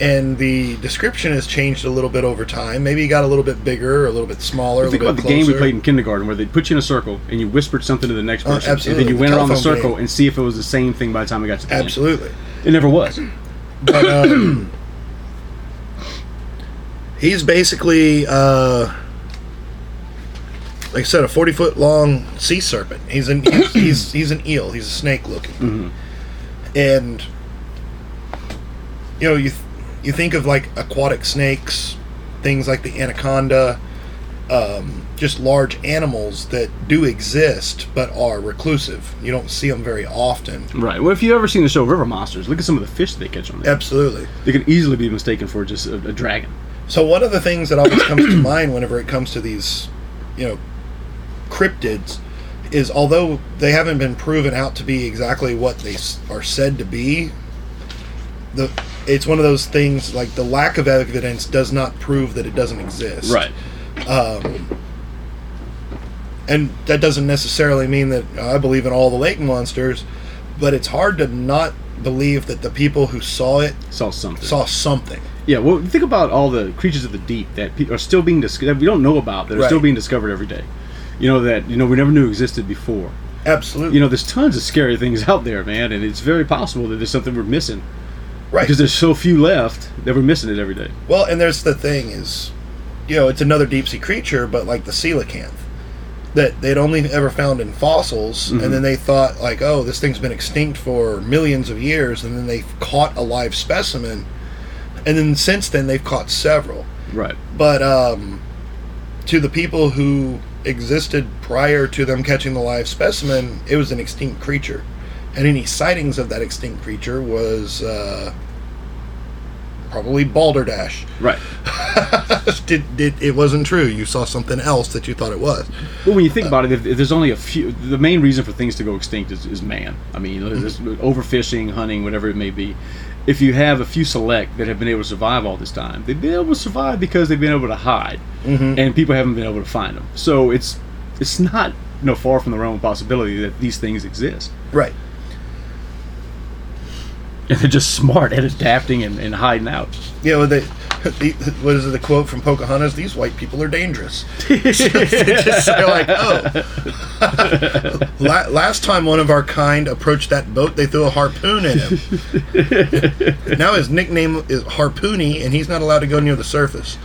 and the description has changed a little bit over time. Maybe he got a little bit bigger, a little bit smaller, a Think little about bit the game we played in kindergarten where they put you in a circle and you whispered something to the next Oh, person. and absolutely. then you went around the circle game. and see if it was the same thing by the time we got to the end. Absolutely. It never was. But um, he's basically uh, like I said, a forty foot long sea serpent. He's an he's, he's he's an eel. He's a snake looking, and you know you th- you think of like aquatic snakes, things like the anaconda, um, just large animals that do exist but are reclusive. You don't see them very often. Right. Well, if you've ever seen the show River Monsters, look at some of the fish they catch on there. Absolutely. They could easily be mistaken for just a, a dragon. So one of the things that always comes to mind whenever it comes to these, you know, cryptids, is although they haven't been proven out to be exactly what they are said to be, the it's one of those things like the lack of evidence does not prove that it doesn't exist. Right. Um, and that doesn't necessarily mean that I believe in all the lake monsters, but it's hard to not believe that the people who saw it Saw something. saw something. Yeah. Well, think about all the creatures of the deep that are still being discovered. That we don't know about. That are still being discovered every day. You know that you know we never knew existed before. Absolutely. You know, there's tons of scary things out there, man, and it's very possible that there's something we're missing right. because there's so few left that we're missing it every day. Well, and there's the thing is, you know, it's another deep sea creature, but like the coelacanth that they'd only ever found in fossils, and then they thought like, oh, this thing's been extinct for millions of years, and then they caught a live specimen, and then since then they've caught several. Right. But um, to the people who existed prior to them catching the live specimen, it was an extinct creature, and any sightings of that extinct creature was uh, probably balderdash. Right. did, did it wasn't true. You saw something else that you thought it was. Well, when you think about it, if, if there's only a few, the main reason for things to go extinct is, is man. I mean, there's overfishing, hunting, whatever it may be. If you have a few select that have been able to survive all this time, they've been able to survive because they've been able to hide, mm-hmm. and people haven't been able to find them. So it's it's not you know far from the realm of possibility that these things exist, Right. And they're just smart at adapting and, and hiding out. You know, they, the, what is it, the quote from Pocahontas? These white people are dangerous. They just say like, oh. La- last time one of our kind approached that boat, they threw a harpoon at him. now his nickname is Harpoony, and he's not allowed to go near the surface.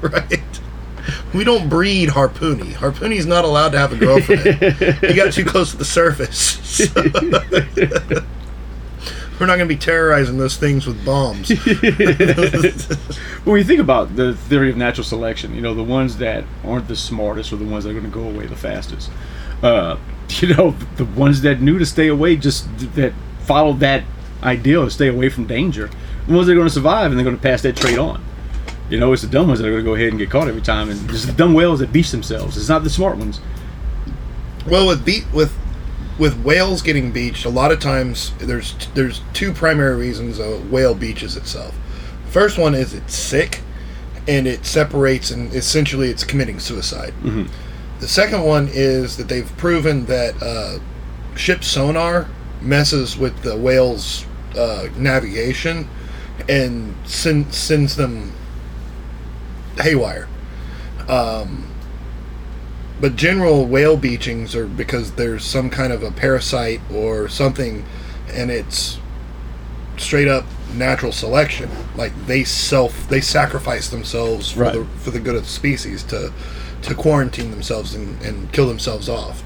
right? We don't breed Harpoony. Harpoony's not allowed to have a girlfriend. he got too close to the surface. We're not going to be terrorizing those things with bombs. When you think about the theory of natural selection, you know, the ones that aren't the smartest are the ones that are going to go away the fastest. Uh, you know, the ones that knew to stay away, just that followed that ideal to stay away from danger, the ones that are going to survive and they're going to pass that trait on. You know, it's the dumb ones that are going to go ahead and get caught every time, and it's the dumb whales that beach themselves. It's not the smart ones. Well, with with with whales getting beached, a lot of times there's there's two primary reasons a whale beaches itself. First one is it's sick, and it separates, and essentially it's committing suicide. The second one is that they've proven that uh, ship sonar messes with the whale's uh, navigation and send, sends them haywire. Um, but general whale beachings are because there's some kind of a parasite or something, and it's straight up natural selection. Like they self they sacrifice themselves for Right. the for the good of the species to to quarantine themselves and, and kill themselves off.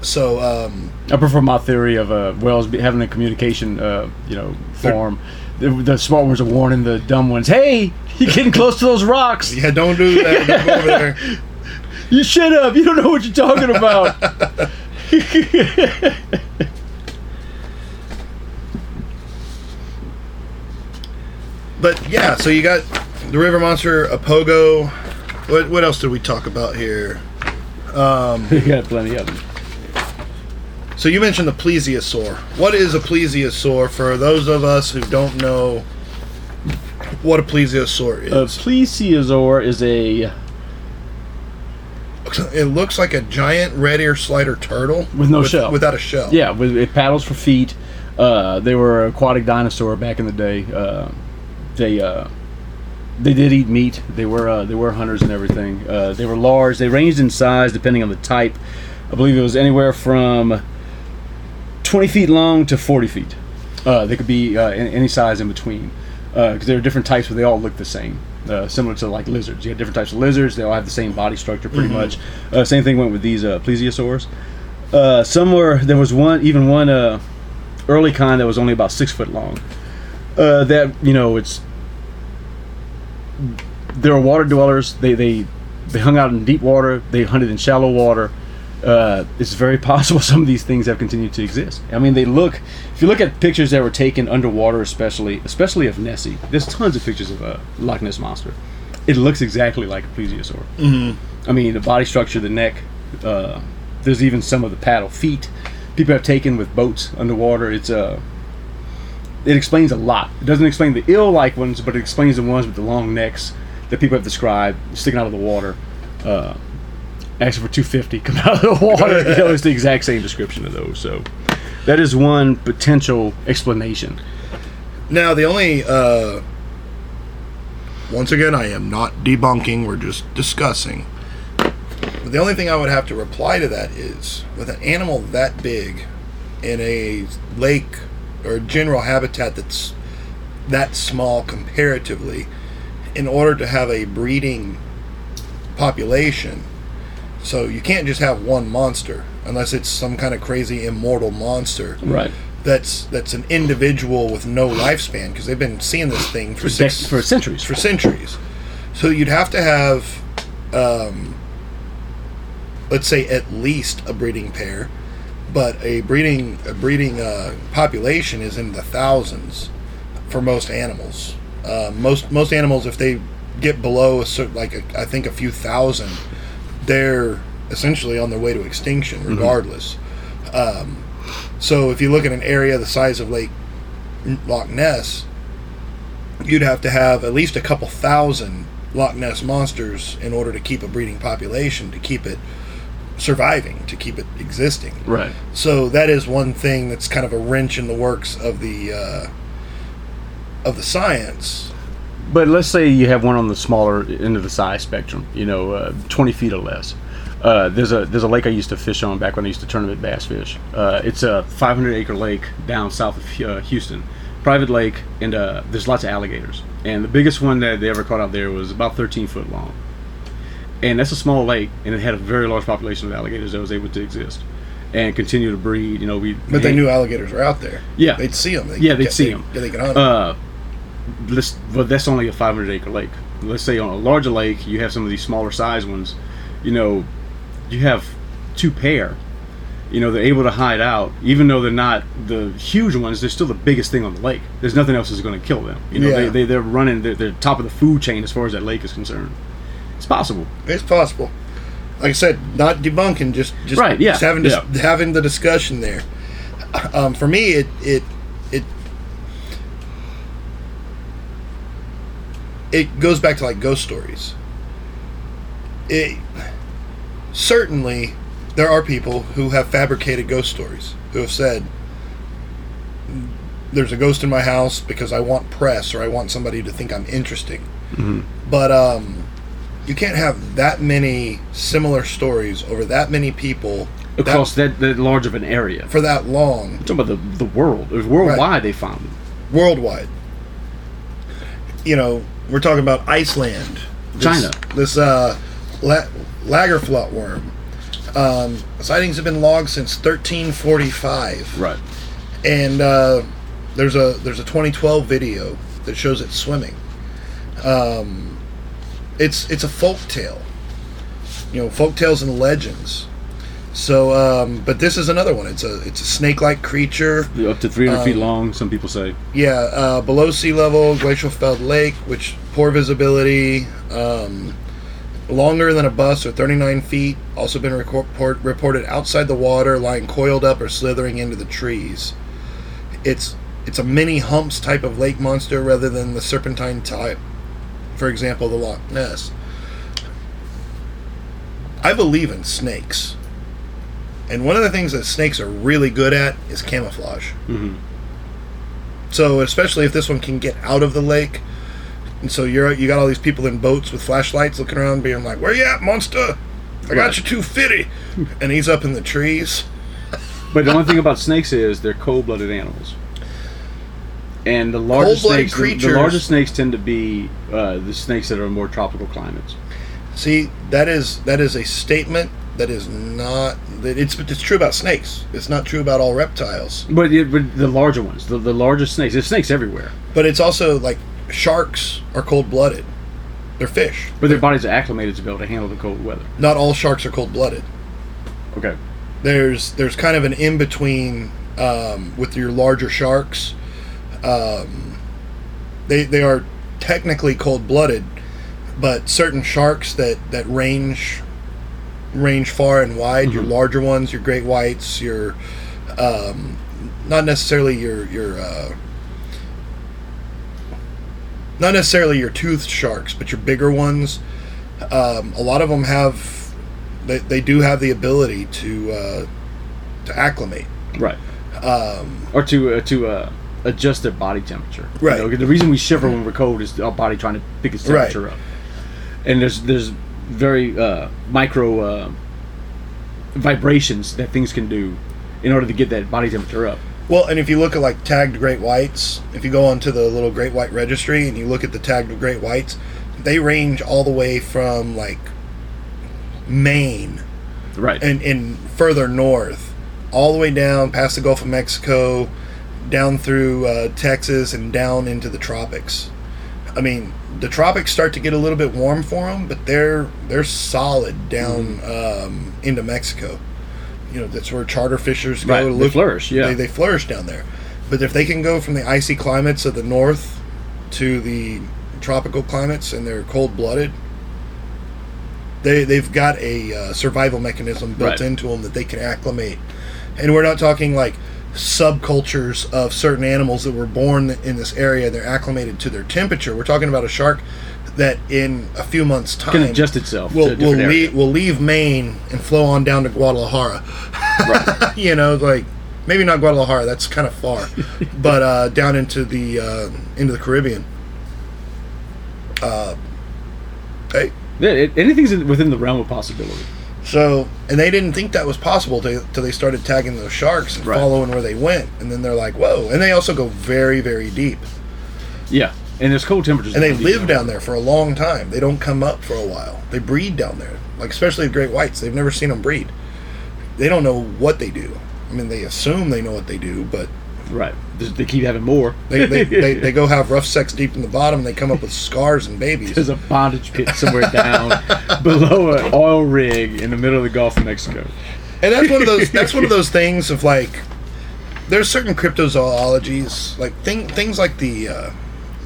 So um, I prefer my theory of uh, whales be- having a communication, uh, you know, form. The, the smart ones are warning the dumb ones, "Hey, you're getting close to those rocks. yeah, don't do that. Don't go over there. You shut up. You don't know what you're talking about." But yeah, so you got the river monster, a pogo. What what else did we talk about here? Um, you got plenty of them. So you mentioned the plesiosaur. What is a plesiosaur for those of us who don't know what a plesiosaur is? A plesiosaur is a it looks like a giant red ear slider turtle With no shell. Without a shell. yeah, with it paddles for feet. Uh, they were an aquatic dinosaur back in the day. Uh, they uh, they did eat meat. They were uh, they were hunters and everything. Uh, they were large. They ranged in size depending on the type. I believe it was anywhere from twenty feet long to forty feet. Uh, they could be uh, in, any size in between. because there are different types, but they all look the same. Uh, similar to like lizards, you have different types of lizards. They all have the same body structure, pretty much. Uh, same thing went with these uh, plesiosaurs. Uh, some were there was one, even one uh, early kind that was only about six foot long. Uh, that you know, it's they're water dwellers. They they they hung out in deep water. They hunted in shallow water. Uh, it's very possible some of these things have continued to exist. I mean, they look. If you look at pictures that were taken underwater, especially especially of Nessie, there's tons of pictures of a Loch Ness monster. It looks exactly like a plesiosaur. Mm-hmm. I mean, the body structure, the neck. Uh, there's even some of the paddle feet people have taken with boats underwater. It's uh, it explains a lot. It doesn't explain the ill-like ones, but it explains the ones with the long necks that people have described sticking out of the water. Uh, actually, for two fifty come out of the water, you know, it's the exact same description of those. So that is one potential explanation. Now, the only, uh, once again, I am not debunking, we're just discussing. But the only thing I would have to reply to that is with an animal that big in a lake or general habitat that's that small comparatively, in order to have a breeding population, so you can't just have one monster unless it's some kind of crazy immortal monster Right. that's that's an individual with no lifespan because they've been seeing this thing for For, six dec- for centuries. for centuries. So you'd have to have, um, let's say, at least a breeding pair, but a breeding a breeding uh, population is in the thousands for most animals. Uh, most most animals, if they get below a certain, like a, I think a few thousand, they're essentially on their way to extinction, regardless. Um, so if you look at an area the size of Lake Loch Ness, you'd have to have at least a couple thousand Loch Ness monsters in order to keep a breeding population, to keep it surviving, to keep it existing. Right. So that is one thing that's kind of a wrench in the works of the uh, of the science. But let's say you have one on the smaller end of the size spectrum, you know, uh, 20 feet or less. Uh, there's a there's a lake I used to fish on back when I used to tournament bass fish. Uh, it's a 500 acre lake down south of uh, Houston, private lake, and uh, there's lots of alligators. And the biggest one that they ever caught out there was about 13 foot long. And that's a small lake, and it had a very large population of alligators that was able to exist and continue to breed. You know, we But they knew alligators were out there. Yeah. they'd see them. They, Yeah, they'd they- see they- 'em. Yeah, they could hunt 'em. Let's, but that's only a 500 acre lake. Let's say on a larger lake, you have some of these smaller size ones. You know, you have two pair. You know, they're able to hide out, even though they're not the huge ones. They're still the biggest thing on the lake. There's nothing else that's going to kill them. You know, Yeah. they, they they're running. They're, they're top of the food chain as far as that lake is concerned. It's possible. It's possible. Like I said, not debunking, just just, Right, yeah, just having dis- yeah. having the discussion there. Um, for me, it it it goes back to like ghost stories. It certainly there are people who have fabricated ghost stories who have said there's a ghost in my house because I want press or I want somebody to think I'm interesting. But um, you can't have that many similar stories over that many people that- Across that, that large of an area. for that long I'm talking about the, the world. It was worldwide Right. they found them. worldwide. You know, we're talking about Iceland, this, China. This uh, la- Lagarfljót worm. Um, sightings have been logged since 1345. Right. and uh, there's a there's a 2012 video that shows it swimming. Um, it's it's a folk tale, you know, folk tales and legends. So, um, but this is another one. It's a it's a snake-like creature. Up to 300 feet Um, long, some people say. Yeah, uh, below sea level, glacial felled lake, which poor visibility, um, longer than a bus or 39 feet. Also been report, reported outside the water, lying coiled up or slithering into the trees. It's it's a mini humps type of lake monster rather than the serpentine type. For example, the Loch Ness. I believe in snakes. And one of the things that snakes are really good at is camouflage. So especially if this one can get out of the lake, and so you're you got all these people in boats with flashlights looking around, being like, "Where you at, monster? I got Right. you too fitty," and he's up in the trees. But the only thing about snakes is they're cold-blooded animals. And the largest snakes, the- the, snakes tend to be uh, the snakes that are in more tropical climates. See, that is that is a statement that is not that it's it's true about snakes. It's not true about all reptiles. But, it, but the larger ones, the, the largest snakes, there's snakes everywhere, But it's also like sharks are cold blooded. They're fish. but their bodies are acclimated to be able to handle the cold weather. Not all sharks are cold blooded. Okay. There's there's kind of an in between um, with your larger sharks. Um, they they are technically cold blooded, but certain sharks that that range range far and wide. Your larger ones, your great whites, your um, not necessarily your your uh, not necessarily your toothed sharks, but your bigger ones. Um, a lot of them have they, they do have the ability to uh, to acclimate. Right. Um, Or to uh, to uh, adjust their body temperature. You Right. the reason we shiver when we're cold is our body trying to pick its Right. temperature up. And there's there's very uh, micro uh, vibrations that things can do in order to get that body temperature up. Well, and if you look at like tagged great whites, if you go onto the little great white registry and you look at the tagged great whites, they range all the way from like Maine Right. and, and further north, all the way down past the Gulf of Mexico, down through uh, Texas and down into the tropics. I mean, the tropics start to get a little bit warm for them, but they're they're solid down um, into Mexico. You know, that's where charter fishers go Right, to they flourish, yeah. they, they flourish down there. But if they can go from the icy climates of the north to the tropical climates and they're cold blooded, they they've got a uh, survival mechanism built Right. into them that they can acclimate. And we're not talking like subcultures of certain animals that were born in this area. They're acclimated to their temperature. We're talking about a shark that in a few months' time can adjust itself will will leave, will leave Maine and flow on down to Guadalajara. Right. you know, like maybe not Guadalajara. That's kind of far, but uh, down into the uh, into the Caribbean. Uh, hey, Yeah, it, anything's within the realm of possibility. So and they didn't think that was possible till, till they started tagging those sharks and Right. following where they went, and then they're like, "Whoa!" And they also go very very deep, Yeah. And there's cold temperatures. and they live down there for a long time. They don't come up for a while. They breed down there, like especially the great whites. They've never seen them breed. They don't know what they do. I mean, they assume they know what they do, but Right. They- They keep having more. They, they, they, they go have rough sex deep in the bottom and they come up with scars and babies. There's a bondage pit somewhere down below an oil rig in the middle of the Gulf of Mexico. And that's one of those that's one of those things of like there's certain cryptozoologies, like thing, things like the uh,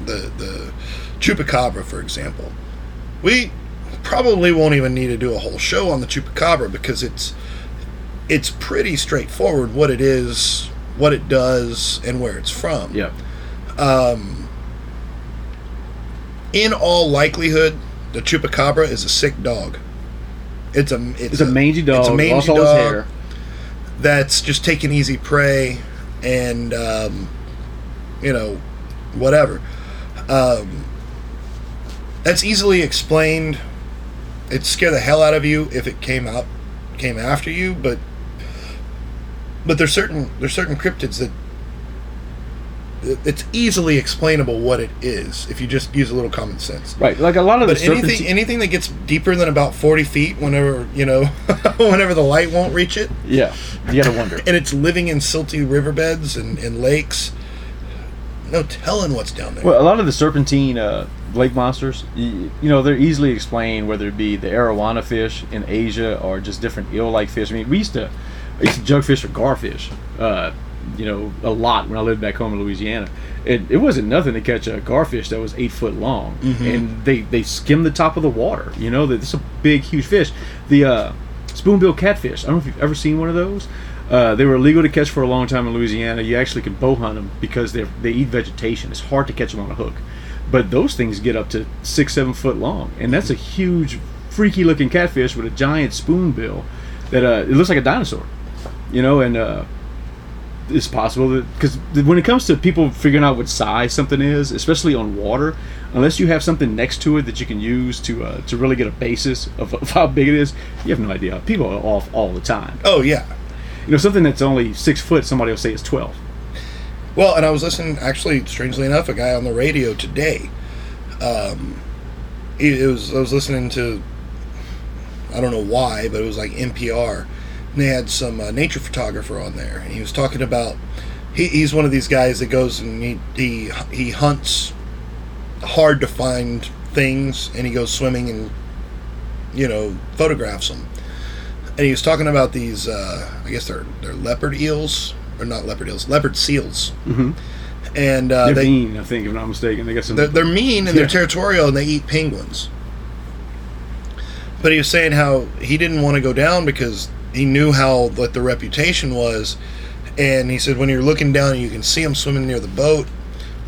the the chupacabra, for example. We probably won't even need to do a whole show on the chupacabra because it's it's pretty straightforward what it is, what it does, and where it's from. Yeah. Um, In all likelihood, the chupacabra is a sick dog. It's a it's, It's a mangy dog. It's a mangy dog that's just taking easy prey and um, you know whatever. Um, that's easily explained. It'd scare the hell out of you if it came out came after you, but but there's certain there's certain cryptids that it's easily explainable what it is if you just use a little common sense. Right. Like a lot of But the serpentine. anything anything that gets deeper than about forty feet, whenever you know, whenever the light won't reach it, yeah. You gotta wonder. and it's living in silty riverbeds and, and lakes, no telling what's down there. Well, a lot of the serpentine uh, lake monsters, you, you know, they're easily explained whether it be the arowana fish in Asia or just different eel-like fish. I mean, we used to, I used to jug fish for garfish, uh, you know, a lot when I lived back home in Louisiana. It, it wasn't nothing to catch a garfish that was eight foot long, and they they skim the top of the water. You know, that it's a big, huge fish. The uh, spoonbill catfish. I don't know if you've ever seen one of those. Uh, they were illegal to catch for a long time in Louisiana. You actually can bow hunt them because they they eat vegetation. It's hard to catch them on a hook, but those things get up to six, seven foot long, and that's a huge, freaky looking catfish with a giant spoonbill that uh, it looks like a dinosaur. You know, and uh, it's possible that because when it comes to people figuring out what size something is, especially on water, unless you have something next to it that you can use to uh, to really get a basis of, of how big it is, you have no idea. People are off all the time. oh yeah, You know, something that's only six foot, somebody will say is twelve. Well, and I was listening. Actually, strangely enough, a guy on the radio today. Um, it, it was I was listening to. I don't know why, but it was like NPR, and they had some uh, nature photographer on there, and he was talking about. He, he's one of these guys that goes and he he he hunts hard to find things, and he goes swimming and you know photographs them. And he was talking about these. Uh, I guess they're they're leopard eels or not leopard eels, leopard seals. Mhm. And uh, They're they mean, I think, if I'm not mistaken. They got some. they're, they're mean and they're territorial and they eat penguins. But he was saying how he didn't want to go down because he knew how what the reputation was, and he said when you're looking down and you can see them swimming near the boat,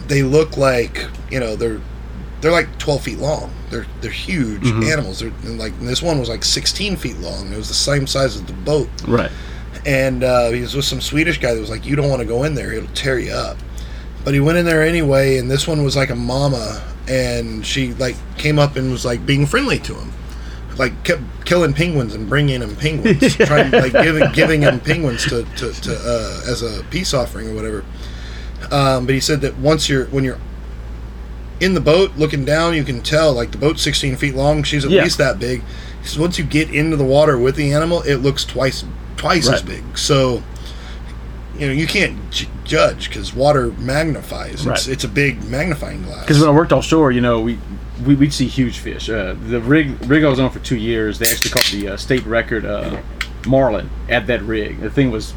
they look like you know they're they're like 12 feet long. They're they're huge Mhm. animals. They're like this one was like 16 feet long. It was the same size as the boat right. and uh, he was with some Swedish guy that was like, "You don't want to go in there; it'll tear you up." But he went in there anyway, and this one was like a mama, and she like came up and was like being friendly to him, like kept killing penguins and bringing them penguins, trying like giving giving him penguins to to, to uh, as a peace offering or whatever. Um, but he said that once you're when you're in the boat looking down, you can tell like the boat's 16 feet long. She's at Yeah. least that big. He says once you get into the water with the animal, it looks twice twice as big. So you know you can't j- judge because water magnifies. It's, Right. it's a big magnifying glass. Because when I worked offshore, you know, we, we we'd see huge fish. Uh, the rig rig I was on for two years, they actually caught the uh, state record uh, marlin at that rig. The thing was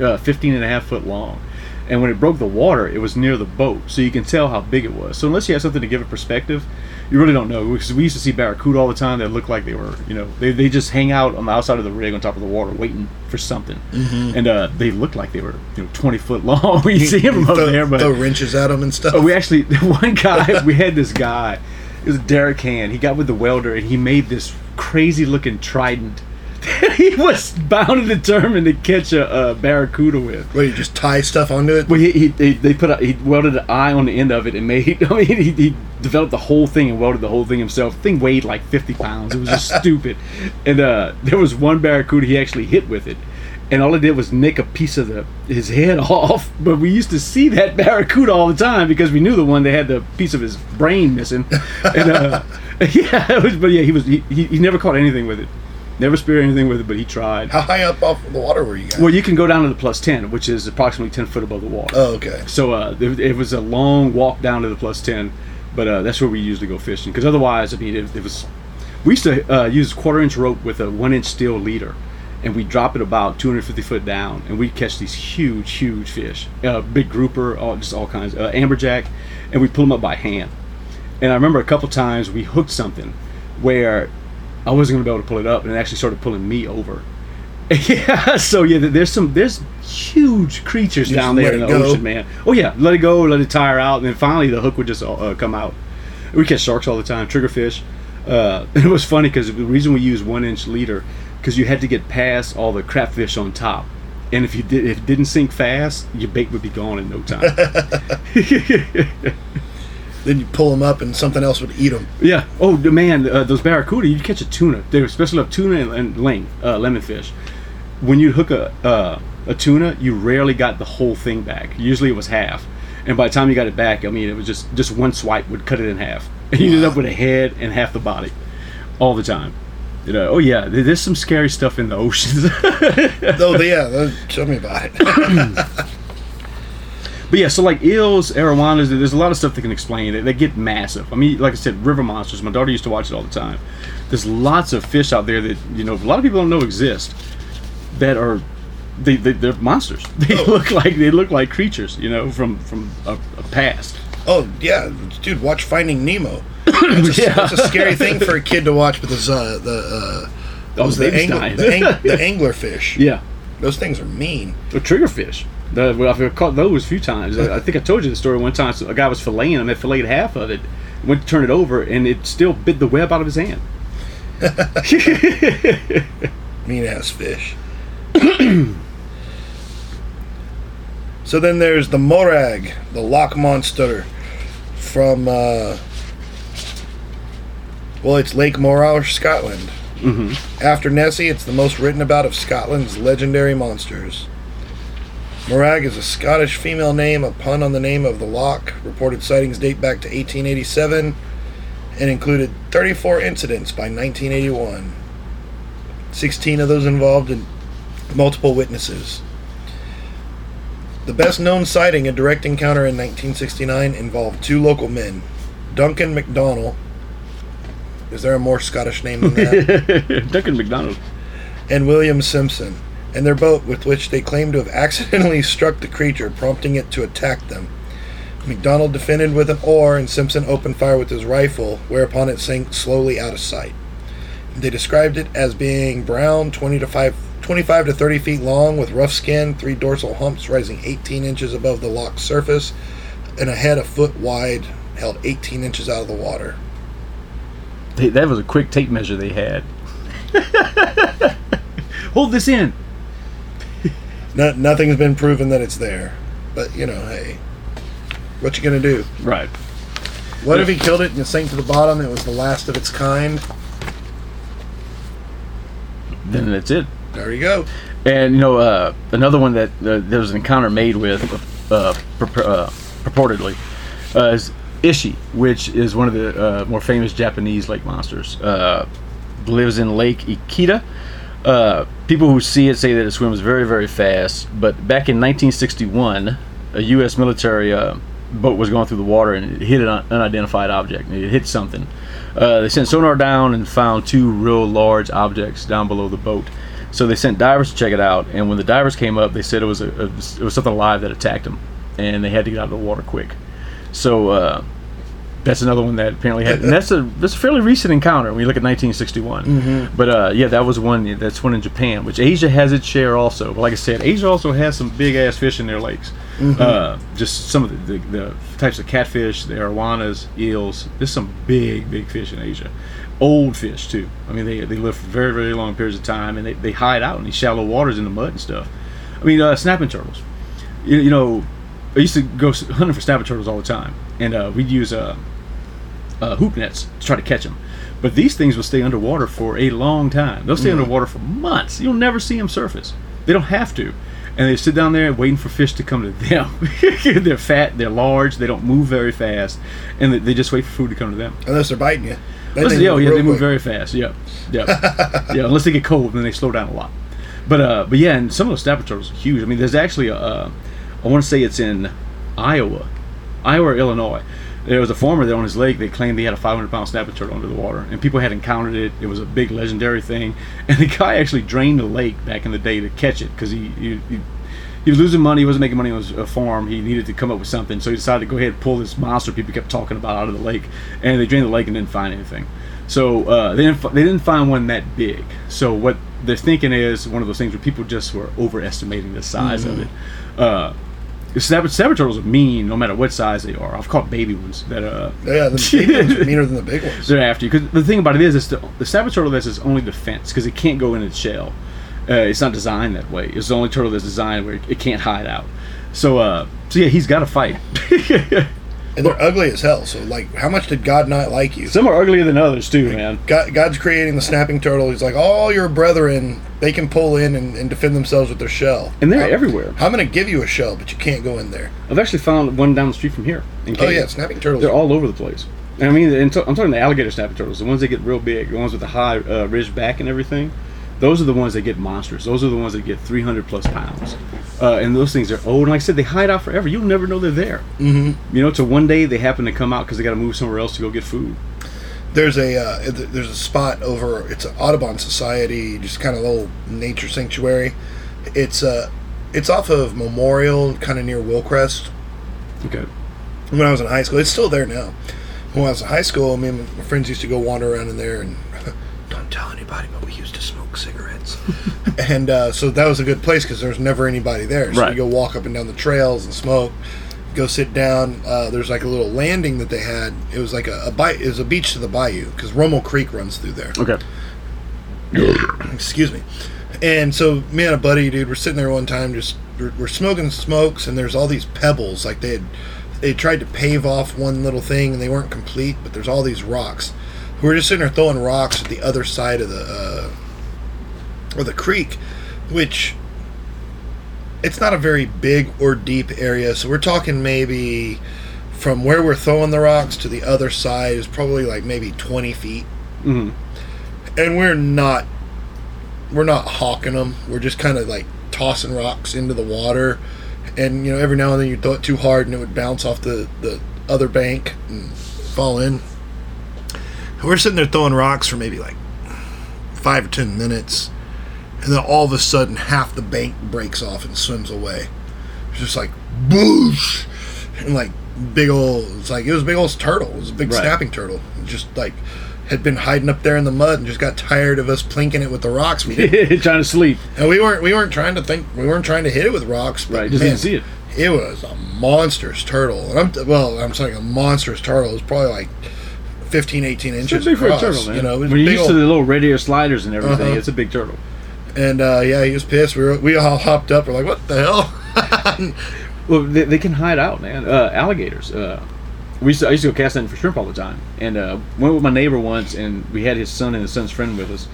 uh, 15 and a half foot long. And when it broke the water, it was near the boat, so you can tell how big it was. So unless you have something to give it perspective, you really don't know. Because we used to see barracuda all the time that looked like they were, you know, they, they just hang out on the outside of the rig on top of the water waiting for something. Mhm. And uh, they looked like they were, you know, 20 foot long. you see them up there, but throw wrenches at them and stuff. Oh, we actually one guy we had this guy. It was Derek Hand. He got with the welder and he made this crazy looking trident. he was bound and determined to catch a, barracuda with. Where you just tie stuff onto it. Well, he, he they, they put a, he welded an eye on the end of it and made. I mean, he, he developed the whole thing and welded the whole thing himself. The thing weighed like fifty pounds. It was just stupid. And uh, there was one barracuda he actually hit with it, and all it did was nick a piece of the his head off. But we used to see that barracuda all the time because we knew the one that had the piece of his brain missing. And uh, yeah, it was, but yeah, he was he, he, he never caught anything with it. Never speared anything with it, but he tried. How high up off the water were you guys? Well, you can go down to the plus 10, which is approximately 10 foot above the water. Oh, okay. So uh, it, it was a long walk down to the plus 10, but uh, that's where we usually go fishing. Because otherwise, I mean, it, it was. We used to uh, use quarter inch rope with a one inch steel leader, and we drop it about 250 foot down, and we'd catch these huge, huge fish. Uh, big grouper, all, just all kinds, uh, amberjack, and we pull them up by hand. And I remember a couple times we hooked something where I wasn't going to be able to pull it up, and it actually started pulling me over. Yeah, so yeah, there's some there's huge creatures You down there in the go? ocean, man. Oh yeah, let it go, let it tire out, and then finally the hook would just uh, come out. We catch sharks all the time, triggerfish. Uh, it was funny because the reason we use one inch leader because you had to get past all the crapfish on top, and if you did if it didn't sink fast, your bait would be gone in no time. Then you pull them up and something else would eat them. Yeah. Oh the man, uh, those barracuda, you catch a tuna. They were especially love tuna and, and ling, uh, lemon fish. When you hook a uh, a tuna, you rarely got the whole thing back. Usually it was half, and by the time you got it back, I mean it was just just one swipe would cut it in half. And you ended up with a head and half the body, all the time. You know. Oh yeah, there's some scary stuff in the oceans. Oh, yeah. uh, Tell me about it. But yeah, so like eels, arowanas, there's a lot of stuff that can explain. They, they get massive. I mean, like I said, river monsters. My daughter used to watch it all the time. There's lots of fish out there that you know a lot of people don't know exist that are they, they they're monsters. They Oh. look like they look like creatures, you know, from from a, a past. Oh yeah, dude, watch Finding Nemo. It's a, Yeah. a scary thing for a kid to watch because uh, the uh, Oh, those the, dying. the, ang- the anglerfish. Yeah, Those things are mean. the triggerfish. The, well, I've caught those a few times. I, I think I told you the story one time. So a guy was filleting them, had filleted half of it, went to turn it over, and it still bit the web out of his hand. Mean ass fish. so then there's the Morag, the loch monster from uh, well, it's Lake Morar, Scotland. Mm-hmm. After Nessie, it's the most written about of Scotland's legendary monsters. Morag is a Scottish female name, a pun on the name of the loch. Reported sightings date back to 1887 and included 34 incidents by 1981. 16 of those involved in multiple witnesses. The best known sighting and direct encounter in 1969 involved two local men, Duncan MacDonald. Is there a more Scottish name than that? Duncan McDonald. and William Simpson, and their boat with which they claimed to have accidentally struck the creature, prompting it to attack them. McDonald defended with an oar, and Simpson opened fire with his rifle, whereupon it sank slowly out of sight. They described it as being brown, 20 to 5, 25 to 30 feet long, with rough skin, three dorsal humps rising 18 inches above the loch's surface, and a head a foot wide, held 18 inches out of the water. They, that was a quick tape measure they had. Hold this in. No, nothing's been proven that it's there, but you know, hey, what you gonna do? Right. What if he killed it and it sank to the bottom? It was the last of its kind. Then that's it. There you go. And you know, uh, another one that uh, there was an encounter made with, uh, pur- uh, purportedly, uh, is Ishi, which is one of the uh, more famous Japanese lake monsters. Uh, lives in Lake Ikeda. Uh, people who see it say that it swims very, very fast. But back in 1961, a U.S. military uh, boat was going through the water and it hit an unidentified object. It hit something. Uh, they sent sonar down and found two real large objects down below the boat. So they sent divers to check it out, and when the divers came up, they said it was a, a it was something alive that attacked them, and they had to get out of the water quick. So uh, that's another one that apparently had. And that's a that's a fairly recent encounter when you look at 1961. But uh, yeah, that was one. That's one in Japan, which Asia has its share also. But like I said, Asia also has some big ass fish in their lakes. Uh, just some of the, the, the types of catfish, the arowanas, eels. There's some big big fish in Asia. Old fish too. I mean, they, they live for very very long periods of time, and they, they hide out in these shallow waters in the mud and stuff. I mean, uh, snapping turtles. You, you know, I used to go hunting for snapping turtles all the time, and uh, we'd use uh, uh, hoop nets to try to catch them. But these things will stay underwater for a long time. They'll stay underwater for months. You'll never see them surface. They don't have to. And they sit down there waiting for fish to come to them. they're fat, they're large, they don't move very fast, and they, they just wait for food to come to them. Unless they're biting you. Then Unless, yeah, yeah, they move quick. very fast. Yeah, yeah, yeah. Unless they get cold, then they slow down a lot. But uh, but yeah, and some of those snapper turtles are huge. I mean, there's actually a, uh, I want to say it's in Iowa, Iowa or Illinois. There was a farmer there on his lake. They claimed he had a 500 pound snapping turtle under the water, and people had encountered it. It was a big legendary thing, and the guy actually drained the lake back in the day to catch it because he, he, he he was losing money. He wasn't making money on his uh, farm. He needed to come up with something, so he decided to go ahead and pull this monster people kept talking about out of the lake, and they drained the lake and didn't find anything. So uh, they didn't they didn't find one that big. So what they're thinking is one of those things where people just were overestimating the size of it. Uh, the snapper turtles are mean no matter what size they are. I've caught baby ones that uh Yeah, the baby ones are meaner than the big ones. they're after you. Because the thing about it is, it's the, the turtle that's its only defense because it can't go in its shell. Uh, it's not designed that way. It's the only turtle that's designed where it can't hide out. So, uh, so yeah, he's got to fight. And they're ugly as hell. So, like, how much did God not like you? Some are uglier than others too, man. God, God's creating the snapping turtle. He's like, all your brethren, they can pull in and, and defend themselves with their shell. And they're I'm- everywhere. I'm going to give you a shell, but you can't go in there. I've actually found one down the street from here. In Oh, yeah, snapping turtles. They're all over the place. I mean, I'm talking the alligator snapping turtles, the ones that get real big, the ones with the high uh, ridged back and everything. Those are the ones that get monstrous. Those are the ones that get 300 plus pounds. Uh, and those things are old. And like I said, they hide out forever. You'll never know they're there. Mm-hmm. You know, till one day they happen to come out because they got to move somewhere else to go get food. There's a uh, there's a spot over. It's an Audubon Society, just kind of little nature sanctuary. It's uh, it's off of Memorial, kind of near Wilcrest. Okay. when I was in high school. It's still there now. When I was in high school, me and my friends used to go wander around in there and don't tell anybody, but we used to smoke cigarettes. and uh, so that was a good place because there was never anybody there. So Right. we go walk up and down the trails and smoke. Go sit down. Uh, there's like a little landing that they had. It was like a, a bi- It was a beach to the bayou because Rummel Creek runs through there Okay. excuse me. And so me and a buddy, dude, we're sitting there one time, just we're, we're smoking smokes, and there's all these pebbles. Like they had, they tried to pave off one little thing, and they weren't complete. But there's all these rocks. We were just sitting there throwing rocks at the other side of the uh, of the creek, which it's not a very big or deep area, so we're talking maybe from where we're throwing the rocks to the other side is probably like maybe 20 feet. Mhm. And we're not we're not hawking them. We're just kind of like tossing rocks into the water, and you know every now and then you throw it too hard and it would bounce off the the other bank and fall in. We're sitting there throwing rocks for maybe like five or ten minutes, and then all of a sudden half the bank breaks off and swims away. It's just like boosh, and like big old. It's like it was a big old turtle. It was a big Right. snapping turtle. It just like had been hiding up there in the mud and just got tired of us plinking it with the rocks. We. Trying to sleep. and we weren't we weren't trying to think we weren't trying to hit it with rocks. But Right, just man, didn't see it. It was a monstrous turtle, and I'm well. I'm saying a monstrous turtle. It was probably like 15, 18 It's inches big for a turtle, man. You know, it was when you're big used to old- the little red-eared sliders and everything, Uh-huh. it's a big turtle. And uh, yeah, he was pissed. We were, we all hopped up. We're like, "What the hell?" Well, they, they can hide out, man. Uh, alligators. Uh, we used to, I used to go casting for shrimp all the time, and uh, went with my neighbor once, and we had his son and his son's friend with us.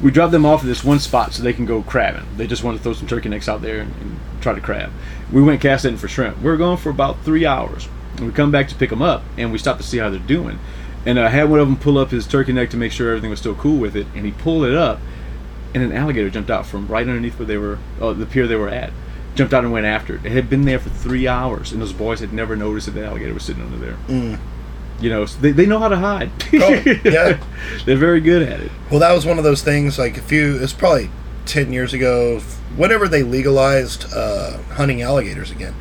We dropped them off at this one spot so they can go crabbing. They just wanted to throw some turkey necks out there and, and try to crab. We went casting for shrimp. We were going for about three hours. And we come back to pick them up, and we stopped to see how they're doing. And I had one of them pull up his turkey neck to make sure everything was still cool with it, and he pulled it up, and an alligator jumped out from right underneath where they were, uh, the pier they were at. Jumped out and went after it. It had been there for three hours, and those boys had never noticed that the alligator was sitting under there. Mm. You know, so they, they know how to hide. Oh, yeah. They're very good at it. Well, that was one of those things. Like a few, it's probably ten years ago. Whenever they legalized uh, hunting alligators again,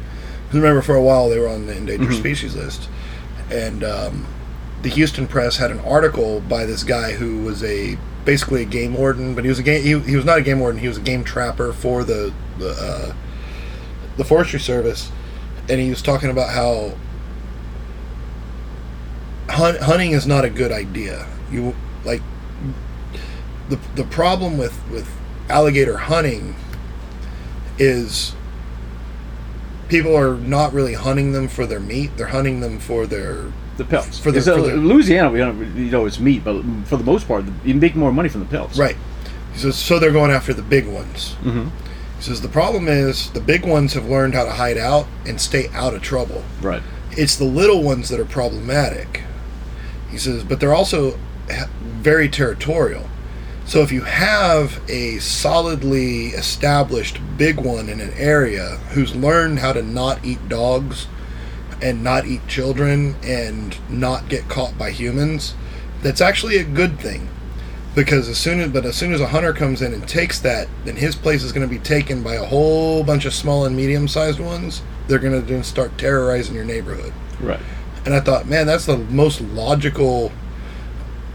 remember for a while they were on the endangered Mhm. species list, and um, the Houston Press had an article by this guy who was a basically a game warden, but he was a game. He, he was not a game warden. He was a game trapper for the the uh, the Forestry Service, and he was talking about how hunt, hunting is not a good idea. You like the the problem with with alligator hunting is people are not really hunting them for their meat. They're hunting them for their The pelts. For the- for the- Louisiana, we don't, you know, it's meat, but for the most part, you make more money from the pelts. right. He says so they're going after the big ones. hmm He says the problem is the big ones have learned how to hide out and stay out of trouble. Right. It's the little ones that are problematic. He says, but they're also very territorial. So if you have a solidly established big one in an area who's learned how to not eat dogs and not eat children and not get caught by humans, that's actually a good thing. Because as soon as but as soon as a hunter comes in and takes that, then his place is going to be taken by a whole bunch of small and medium sized ones. They're going to then start terrorizing your neighborhood. Right. And I thought, man, that's the most logical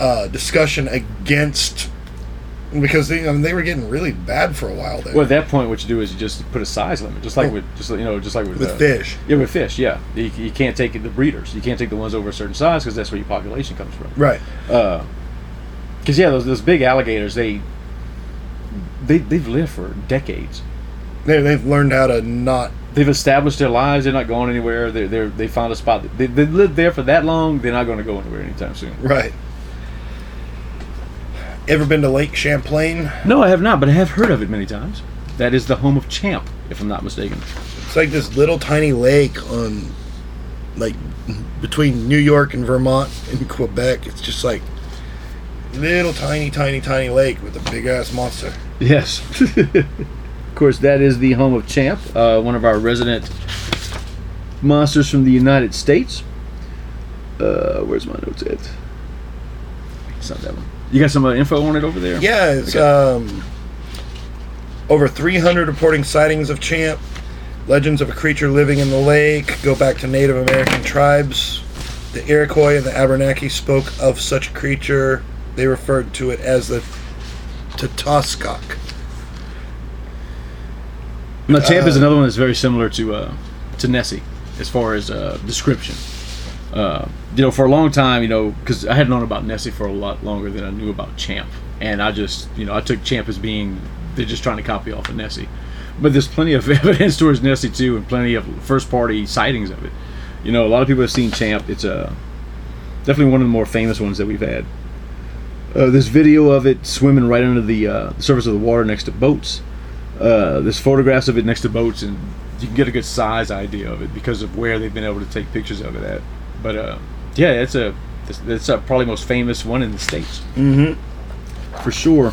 uh, discussion against because they, I mean, they were getting really bad for a while there. Well, at that point, what you do is you just put a size limit, just like with, just you know, just like with, With uh, fish. Yeah, with fish. Yeah, you, you can't take the breeders. You can't take the ones over a certain size because that's where your population comes from. right. Because yeah, those those big alligators, they they they've lived for decades. They, they've learned how to not. They've established their lives. They're not going anywhere. They're, they're they found a spot. They they lived there for that long. They're not going to go anywhere anytime soon. Right. Ever been to Lake Champlain? No, I have not, but I have heard of it many times. That is the home of Champ, if I'm not mistaken. It's like this little tiny lake on, like, between New York and Vermont and Quebec. It's just like little tiny, tiny, tiny lake with a big ass monster. Yes. of course, that is the home of Champ, uh, one of our resident monsters from the United States. Uh, where's my notes at? It's not that one. You got some uh, info on it over there? Yeah, it's Okay. um, over 300 reporting sightings of Champ. Legends of a creature living in the lake go back to Native American tribes. The Iroquois and the Abenaki spoke of such a creature. They referred to it as the Tatoskok. Now, Champ is Uh, another one that's very similar to uh, to Nessie as far as uh, description. Uh, you know, for a long time, you know, because I had known about Nessie for a lot longer than I knew about Champ, and I just, you know, I took Champ as being they're just trying to copy off of Nessie, but there's plenty of evidence towards Nessie too, and plenty of first party sightings of it. You know, a lot of people have seen Champ. It's a definitely one of the more famous ones that we've had. Uh, this video of it swimming right under the uh, surface of the water next to boats. uh, there's photographs of it next to boats, and you can get a good size idea of it because of where they've been able to take pictures of it at. But uh, yeah, it's a a probably most famous one in the states. Mm-hmm. For sure.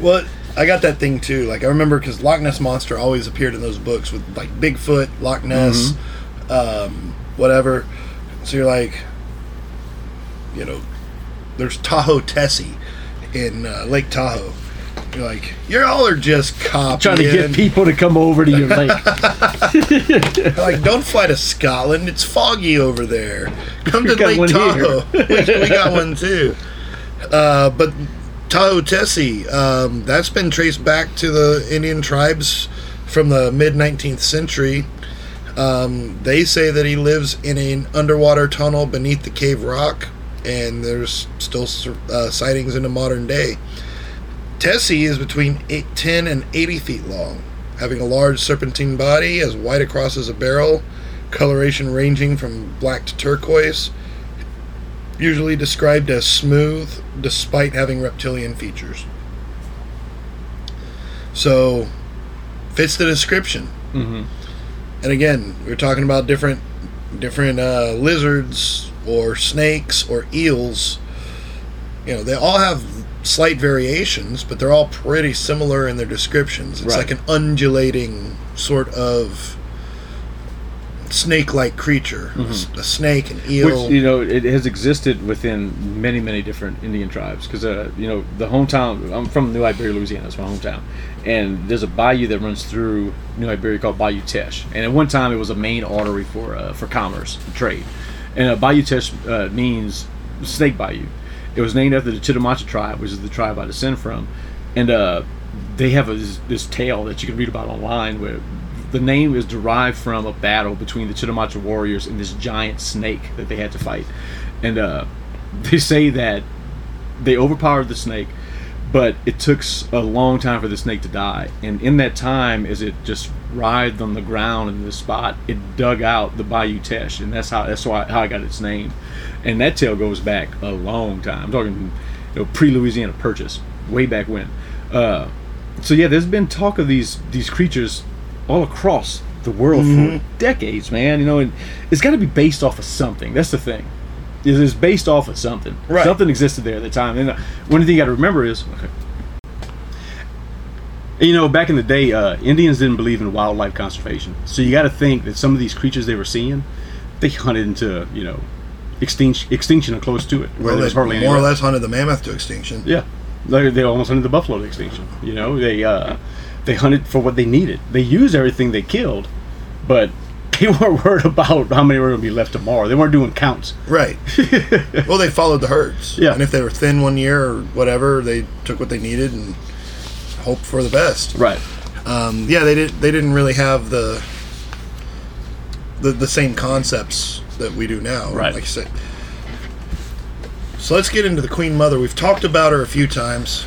Well, I got that thing too. Like I remember because Loch Ness monster always appeared in those books with like Bigfoot, Loch Ness, um, whatever. So you're like, you know, there's Tahoe Tessie in uh, Lake Tahoe. You're like, you all are just copying. Trying to get people to come over to your lake. like, don't fly to Scotland. It's foggy over there. Come to Lake Tahoe. we, we got one too. Uh, but Tahoe Tessie, um, that's been traced back to the Indian tribes from the mid 19th century. Um, they say that he lives in an underwater tunnel beneath the cave rock, and there's still uh, sightings in the modern day. Tessie is between eight, 10 and 80 feet long, having a large serpentine body as wide across as a barrel, coloration ranging from black to turquoise, usually described as smooth despite having reptilian features. So, fits the description. hmm And again, we're talking about different different uh, lizards or snakes or eels. You know, they all have slight variations, but they're all pretty similar in their descriptions. It's Right. like an undulating sort of snake-like creature, a snake, an eel. Which you know it has existed within many many different Indian tribes because uh, you know the hometown I'm from New Iberia, Louisiana. That's my hometown, and there's a bayou that runs through New Iberia called Bayou Teche, and at one time it was a main artery for uh, for commerce and trade, and uh, Bayou Teche uh, means snake bayou. It was named after the Chitimacha tribe, which is the tribe I descend from, and uh, they have a, this, this tale that you can read about online where the name is derived from a battle between the Chitimacha warriors and this giant snake that they had to fight. And uh, they say that they overpowered the snake, but it took a long time for the snake to die. And in that time, as it just writhed on the ground in this spot, it dug out the Bayou Teche, and that's how that's why how I got its name. And that tale goes back a long time. I'm talking, you know, pre-Louisiana Purchase, way back when. Uh, so yeah, there's been talk of these these creatures all across the world for decades, man. You know, and it's got to be based off of something. That's the thing. It is based off of something. Right. Something existed there at the time. And uh, one thing you got to remember is, okay. You know, back in the day, uh, Indians didn't believe in wildlife conservation. So you got to think that some of these creatures they were seeing, they hunted into you know, extinction, extinction or close to it. well, they more or less hunted the mammoth to extinction. Yeah, they, they almost hunted the buffalo to extinction. You know, they uh, they hunted for what they needed. They used everything they killed, but they weren't worried about how many were going to be left tomorrow. They weren't doing counts. Right. well, they followed the herds. Yeah. And if they were thin one year or whatever, they took what they needed and hoped for the best. Right. Um, yeah, they did. They didn't really have the, the the same concepts that we do now. Right. Like I said. So let's get into the Queen Mother. We've talked about her a few times.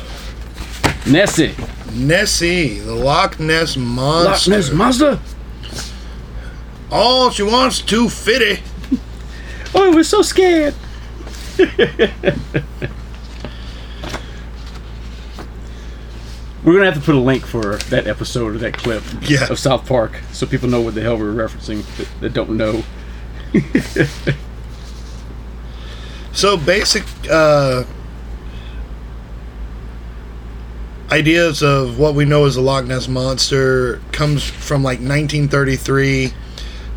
Nessie. Nessie, the Loch Ness monster. Loch Ness monster. All she wants to fitty. Oh, we're so scared. We're gonna have to put a link for that episode or that clip Yeah. of South Park, so people know what the hell we're referencing that, that don't know. So basic uh, ideas of what we know as the Loch Ness monster comes from like 1933.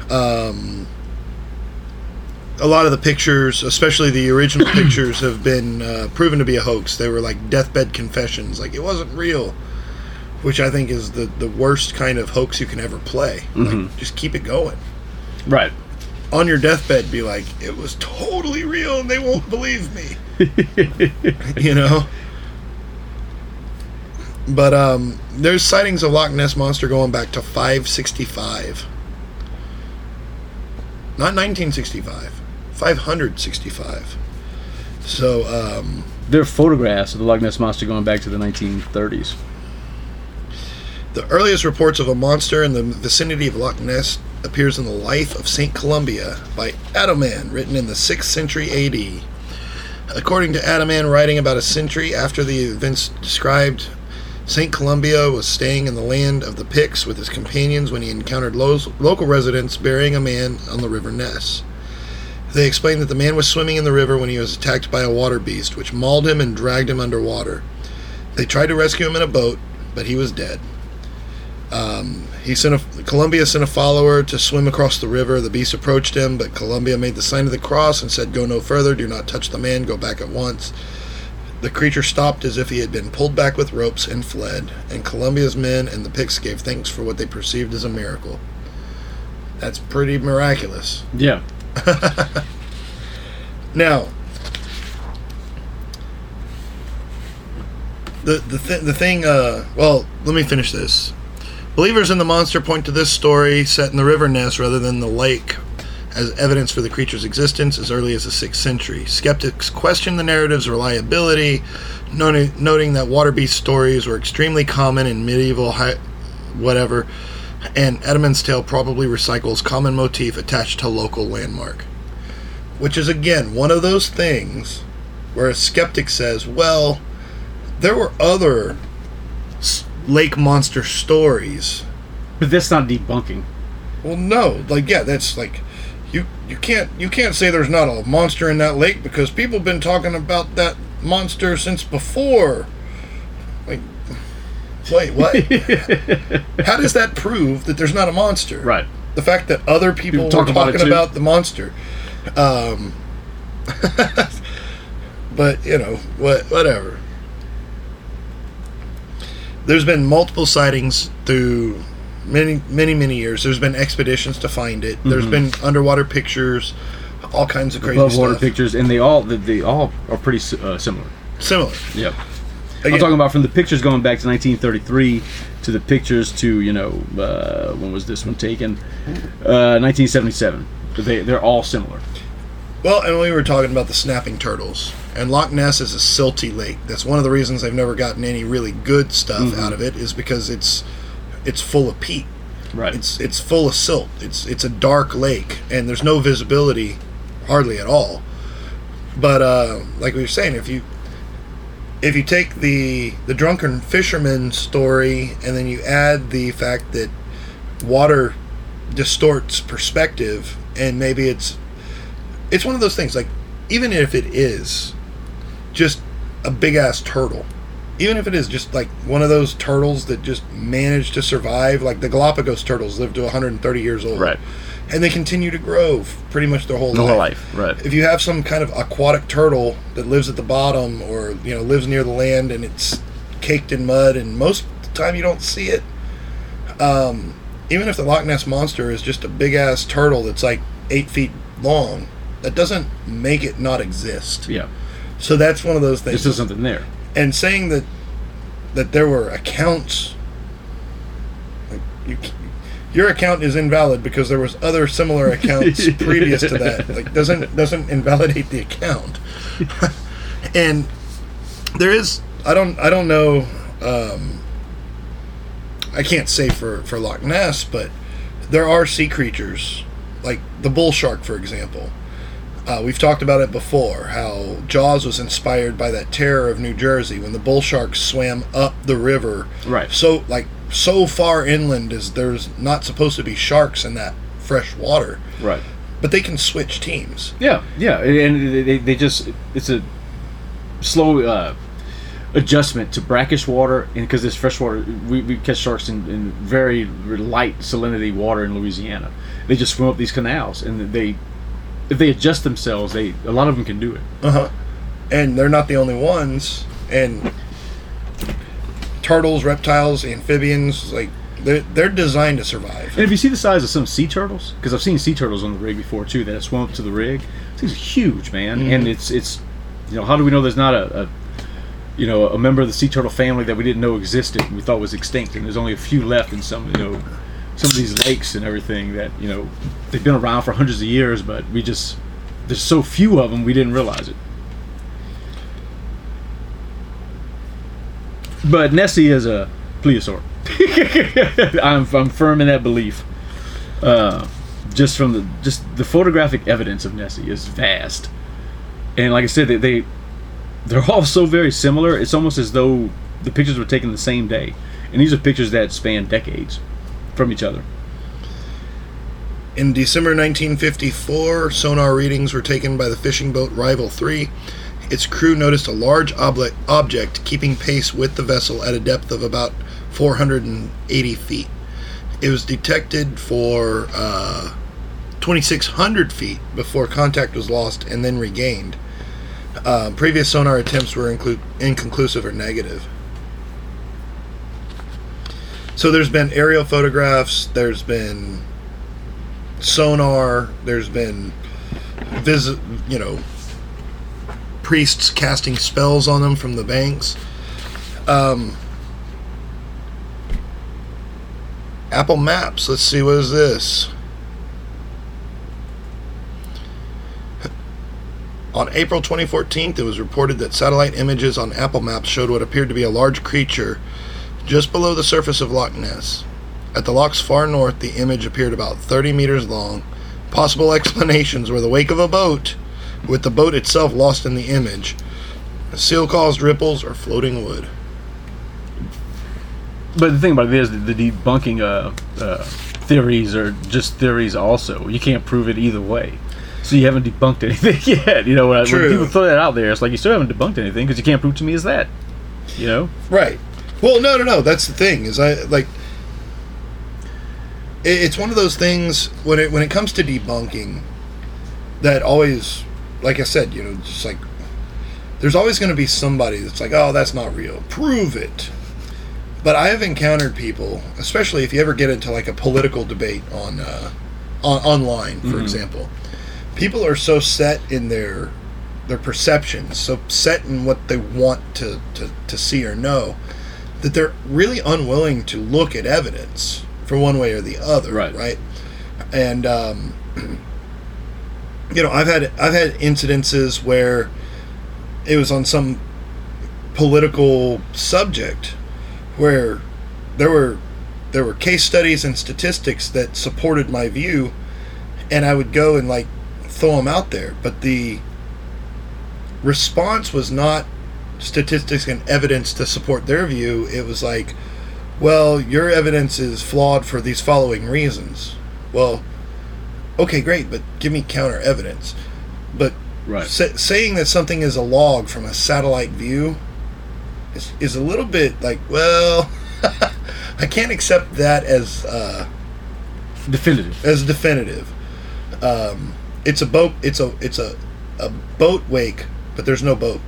Um, a lot of the pictures, especially the original pictures, have been uh, proven to be a hoax. They were like deathbed confessions, like it wasn't real, which I think is the the worst kind of hoax you can ever play. Like, just keep it going Right. on your deathbed be like, it was totally real and they won't believe me. you know? But um there's sightings of Loch Ness Monster going back to 565. Not 1965. 565. So um There are photographs of the Loch Ness monster going back to the 1930s. The earliest reports of a monster in the vicinity of Loch Ness appears in the Life of St. Columba by Adaman, written in the 6th century AD. According to Adaman, writing about a century after the events described, St. Columbia was staying in the land of the Picts with his companions when he encountered lo- local residents burying a man on the River Ness. They explained that the man was swimming in the river when he was attacked by a water beast, which mauled him and dragged him underwater. They tried to rescue him in a boat, but he was dead. Um, he sent a Columbia sent a follower to swim across the river. The beast approached him, but Columbia made the sign of the cross and said, "Go no further. Do not touch the man. Go back at once." The creature stopped as if he had been pulled back with ropes and fled. And Columbia's men and the Picts gave thanks for what they perceived as a miracle. That's pretty miraculous. Yeah. Now, the the th- the thing. Uh, well, let me finish this. Believers in the monster point to this story set in the river Ness rather than the lake as evidence for the creature's existence as early as the 6th century. Skeptics question the narrative's reliability, noting, noting that water beast stories were extremely common in medieval hi- whatever, and Edmund's tale probably recycles common motif attached to local landmark. Which is again one of those things where a skeptic says, well, there were other lake monster stories. But that's not debunking. Well, no, like yeah, that's like you you can't you can't say there's not a monster in that lake because people have been talking about that monster since before. Wait, what? How does that prove that there's not a monster? Right. The fact that other people, People were talk about talking about the monster. Um, but you know what? Whatever. There's been multiple sightings through many, many, many years. There's been expeditions to find it. There's been underwater pictures, all kinds of crazy Mm-hmm. Above water pictures, and they all they, they all are pretty uh, similar. Similar. Yep. Again- I'm talking about from the pictures going back to 1933 to the pictures to you know uh, when was this one taken? Uh, 1977. They they're all similar. Well, and we were talking about the snapping turtles, and Loch Ness is a silty lake. That's one of the reasons they've never gotten any really good stuff Mm-hmm. out of it, is because it's it's full of peat. Right. It's it's full of silt. It's it's a dark lake, and there's no visibility, hardly at all. But uh, like we were saying, if you if you take the the drunken fisherman story and then you add the fact that water distorts perspective, and maybe it's it's one of those things like even if it is just a big ass turtle even if it is just like one of those turtles that just managed to survive like the galapagos turtles live to 130 years old Right. And they continue to grow pretty much their whole The life whole life. Right. if you have some kind of aquatic turtle that lives at the bottom or you know lives near the land and it's caked in mud and most of the time you don't see it um, even if the loch ness monster is just a big ass turtle that's like eight feet long that doesn't make it not exist Yeah. so that's one of those things There's still something there. and saying that that there were accounts like you, your account is invalid because there was other similar accounts previous to that like doesn't doesn't invalidate the account and there is i don't i don't know um i can't say for for loch ness but there are sea creatures like the bull shark for example uh, we've talked about it before how Jaws was inspired by that terror of New Jersey when the bull sharks swam up the river. Right. So, like, so far inland as there's not supposed to be sharks in that fresh water, Right. but they can switch teams. Yeah. Yeah. And they- they, just it's a slow uh, adjustment to brackish water, and because this fresh water, we, we catch sharks in, in very light salinity water in Louisiana. They just swim up these canals, and they if they adjust themselves, they a lot of them can do it. Uh huh. And they're not the only ones. And turtles, reptiles, amphibians, like, they're, they're designed to survive. And if you see the size of some sea turtles, because I've seen sea turtles on the rig before too, that swim up to the rig, are huge, man. Mm. And it's it's, you know, how do we know there's not a, a, you know, a member of the sea turtle family that we didn't know existed and we thought was extinct, and there's only a few left in some, you know, some of these lakes and everything that you know they've been around for hundreds of years, but we just there's so few of them we didn't realize it. But Nessie is a plesiosaur. I'm, I'm firm in that belief. Uh, just from the just the photographic evidence of Nessie is vast, and like I said, they, they they're all so very similar. It's almost as though the pictures were taken the same day, and these are pictures that span decades from each other. In December 1954, sonar readings were taken by the fishing boat Rival 3. Its crew noticed a large obli- object keeping pace with the vessel at a depth of about 480 feet. It was detected for uh, 2,600 feet before contact was lost and then regained. Uh, previous sonar attempts were inclu- inconclusive or negative. So there's been aerial photographs, there's been sonar, there's been visit, you know, priests casting spells on them from the banks. Um, Apple Maps. Let's see what is this. On April 2014, it was reported that satellite images on Apple Maps showed what appeared to be a large creature just below the surface of Loch Ness. At the loch's far north, the image appeared about 30 meters long. Possible explanations were the wake of a boat, with the boat itself lost in the image, seal caused ripples, or floating wood. But the thing about it is the debunking uh, uh, theories are just theories. Also, you can't prove it either way. So you haven't debunked anything yet. You know, when, when people throw that out there, it's like you still haven't debunked anything because you can't prove to me is that. You know, Right. Well, no, no, no. That's the thing. Is I like. it- It's one of those things when it when it comes to debunking, that always, like I said, you know, just like there's always going to be somebody that's like, oh, that's not real. Prove it. But I have encountered people, especially if you ever get into like a political debate on, uh, on online, for example. People are so set in their their perceptions, so set in what they want to, to, to see or know, that they're really unwilling to look at evidence for one way or the other. Right. Right. And um, you know, I've had I've had incidences where it was on some political subject where there were there were case studies and statistics that supported my view and I would go and like throw them out there. But the response was not statistics and evidence to support their view. It was like well your evidence is flawed for these following reasons. Well okay great but give me counter evidence but right? sa- saying that something is a log from a satellite view is, is a little bit like, well, I can't accept that as uh, Definitive. as definitive. Um, it's a boat. It's a it's a a boat wake, but there's no boat.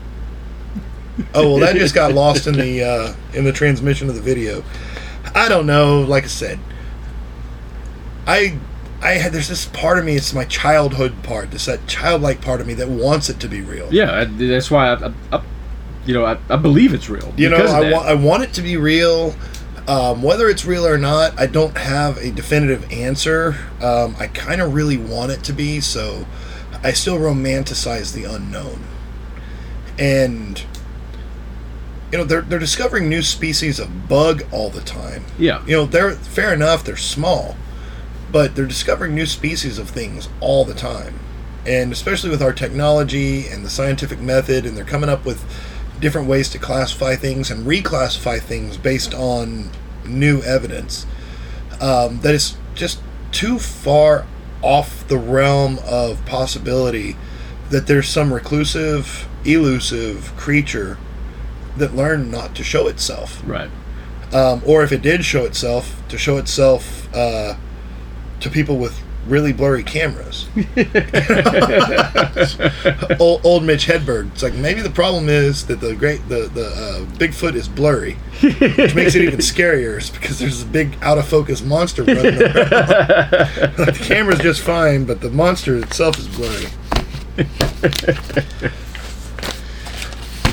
Oh well, that just got lost in the uh, in the transmission of the video. I don't know. Like I said, I I had there's this part of me. It's my childhood part. It's that childlike part of me that wants it to be real. Yeah, I, that's why I, I, you know, I, I believe it's real. You know, I want I want it to be real. Um, whether it's real or not, I don't have a definitive answer. Um, I kind of really want it to be, so I still romanticize the unknown. And you know, they're they're discovering new species of bug all the time. Yeah. You know, they're fair enough. They're small, but they're discovering new species of things all the time. And especially with our technology and the scientific method, and they're coming up with different ways to classify things and reclassify things based on new evidence. Um, that is just too far off the realm of possibility that there's some reclusive, elusive creature that learned not to show itself right. um, or if it did show itself, to show itself uh, to people with really blurry cameras. old, old Mitch Hedberg. It's like maybe the problem is that the great the the uh, Bigfoot is blurry, which makes it even scarier because there's a big out of focus monster running around. like the camera's just fine, but the monster itself is blurry.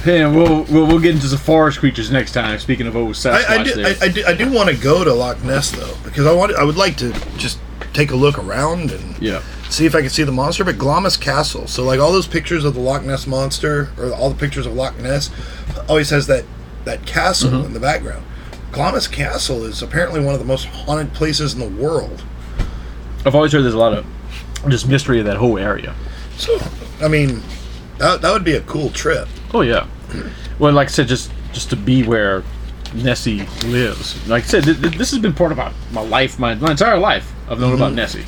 And we'll, we'll we'll get into the forest creatures next time. Speaking of old Sasquatch, I, I do, there. I, I do, I do want to go to Loch Ness though because I want I would like to just take a look around and yeah. see if I can see the monster. But Glamis Castle, so like all those pictures of the Loch Ness monster or all the pictures of Loch Ness, always has that that castle Mm-hmm. in the background. Glamis Castle is apparently one of the most haunted places in the world. I've always heard there's a lot of just mystery of that whole area. So I mean, that that would be a cool trip. Oh yeah. Well, like I said, just just to be where Nessie lives. Like I said, th- th- this has been part of my, my life, my, my entire life. I've known about mm-hmm. Nessie.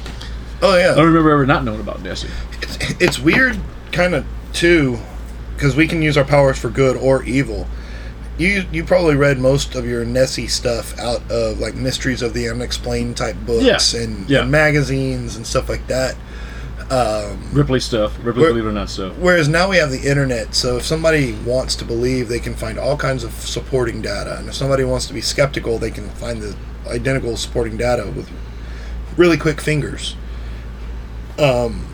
Oh yeah, I don't remember ever not knowing about Nessie. it's weird, kind of too, because we can use our powers for good or evil. You you probably read most of your Nessie stuff out of like Mysteries of the Unexplained type books Yeah, and, yeah. and magazines and stuff like that. Ripley stuff, Ripley Believe It or Not stuff. Whereas now we have the internet, so if somebody wants to believe, they can find all kinds of supporting data, and if somebody wants to be skeptical, they can find the identical supporting data with really quick fingers. Um,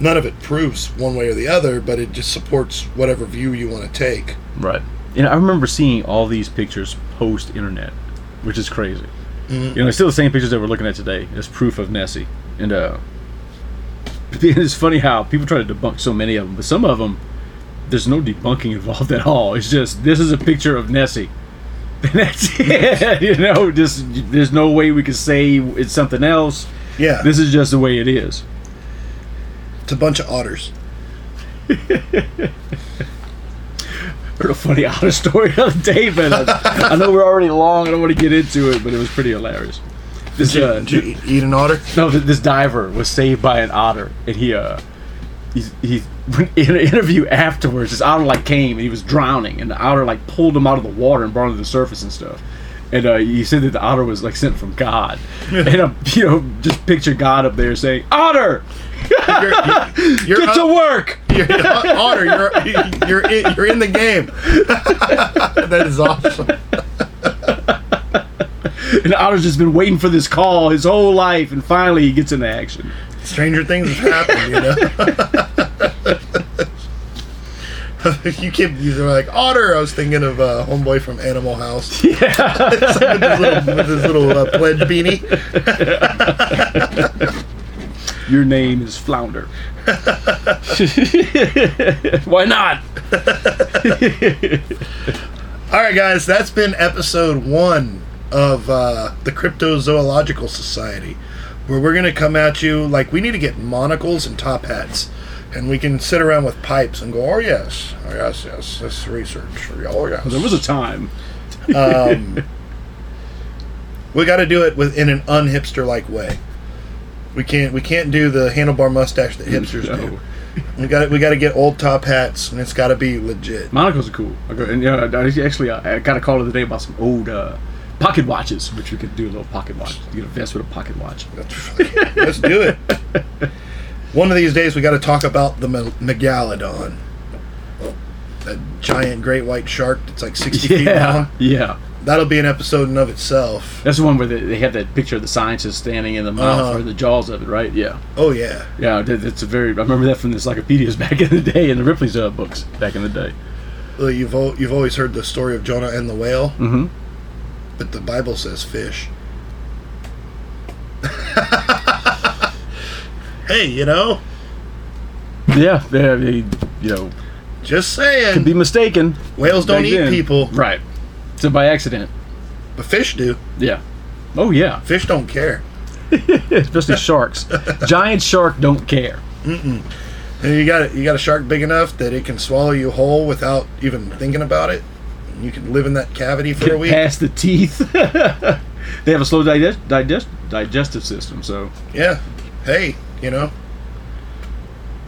none of it proves one way or the other, but it just supports whatever view you want to take. Right. And I remember seeing all these pictures post internet, which is crazy. You know, it's still the same pictures that we're looking at today as proof of Nessie. And uh, it's funny how people try to debunk so many of them, but some of them, there's no debunking involved at all. It's just this is a picture of Nessie. And that's it. you know, just there's no way we could say it's something else. Yeah, This is just the way it is. it's a bunch of otters. heard a funny otter story the other day, but I, I know we're already long. I don't want to get into it, but it was pretty hilarious. This uh, Did you eat, eat an otter? no, th- this diver was saved by an otter, and he uh, he he in an interview afterwards, this otter like came and he was drowning, and the otter like pulled him out of the water and brought him to the surface and stuff. And uh, he said that the otter was like sent from God, and uh, you know, just picture God up there saying, "Otter, You're, you're, get to up- work." You're, otter, you're you're in, you're in the game. that is awesome. And otter's just been waiting for this call his whole life, and finally he gets into action. Stranger things have happened, you know. you keep you're like otter. I was thinking of uh, homeboy from Animal House. Yeah, with his little, with his little uh, pledge beanie. Your name is Flounder. Why not? All right, guys, that's been episode one of uh, the Cryptozoological Society, where we're gonna come at you like we need to get monocles and top hats, and we can sit around with pipes and go, "Oh yes, oh yes, yes, this is research. Oh yes." There was a time. Um, we got to do it with in an unhipster like way. We can't we can't do the handlebar mustache that hipsters No. do. We got we got to get old top hats, and it's got to be legit. Monocles are cool. I go, and yeah, I actually I got a call the other day about some old uh, pocket watches, which we could do a little pocket watch. You get a vest with a pocket watch. Let's do it. One of these days, we got to talk about the megalodon, that giant great white shark that's like sixty feet long. yeah. That'll be an episode in of itself. That's the one where they, they have that picture of the scientist standing in the mouth Uh-huh. or the jaws of it, right? Yeah, Oh yeah, yeah. that- That's a very. I remember that from the encyclopedias back in the day, and the Ripley's uh, books back in the day. well, you've you've always heard the story of Jonah and the whale. Mm-hmm. But the Bible says fish. hey, you know, Yeah, they, they, you know, just saying. could be mistaken. Whales don't eat then. people, right? So by accident. but fish do. Yeah. Oh yeah. Fish don't care. Especially sharks. Giant shark don't care. And you got you got a shark big enough that it can swallow you whole without even thinking about it. You can live in that cavity for a week. past the teeth. they have a slow digest, digest digestive system, so Yeah. Hey, you know,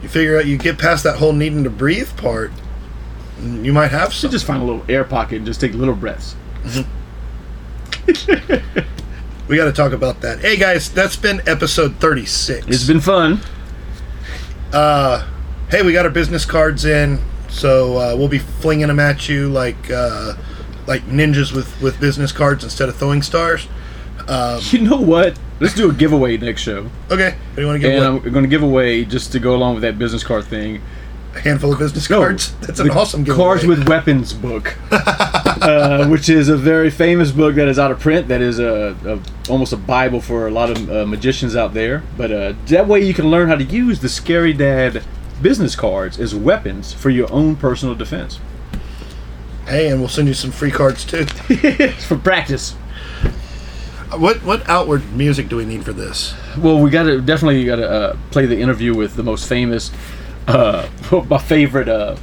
you figure out you get past that whole needing to breathe part, you might have some. just find a little air pocket and just take little breaths. We got to talk about that. Hey guys, that's been episode thirty six. It's been fun. uh, hey, we got our business cards in, so uh, we'll be flinging them at you like uh, like ninjas with with business cards instead of throwing stars. You know what? Let's do a giveaway next show, Okay, What do you want to give and away I'm going to give away just to go along with that business card thing. a handful of business No, cards? That's an awesome giveaway. Cards with Weapons book, uh, which is a very famous book that is out of print. That is a, a almost a bible for a lot of uh, magicians out there. But uh, that way you can learn how to use the Scary Dad business cards as weapons for your own personal defense. Hey, and we'll send you some free cards too. for practice. what what outward music do we need for this? Well, we got to definitely got to uh, play the interview with the most famous, uh, my favorite uh,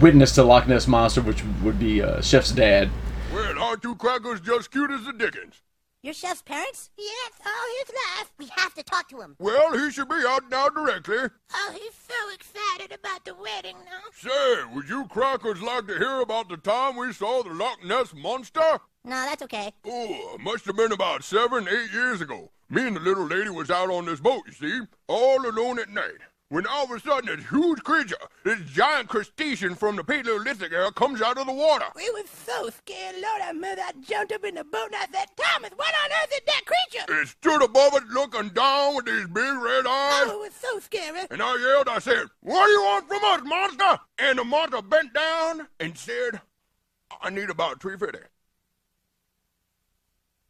witness to Loch Ness monster, which would be uh, Chef's dad. Well, aren't you crackers just cute as the dickens? Your chef's parents? Yes, oh, all his life. We have to talk to him. Well, he should be out now directly. Oh, he's so excited about the wedding now. Say, would you crackers like to hear about the time we saw the Loch Ness Monster? No, that's okay. Oh, must have been about seven, eight years ago. Me and the little lady was out on this boat, you see, all alone at night. When all of a sudden this huge creature, this giant crustacean from the Paleolithic era, comes out of the water. We were so scared, Lord, I mother, I jumped up in the boat and I said, Thomas, what on earth is that creature? It stood above us looking down with these big red eyes. Oh, it was so scary. And I yelled, I said, What do you want from us, monster? And the monster bent down and said, I need about three fifty.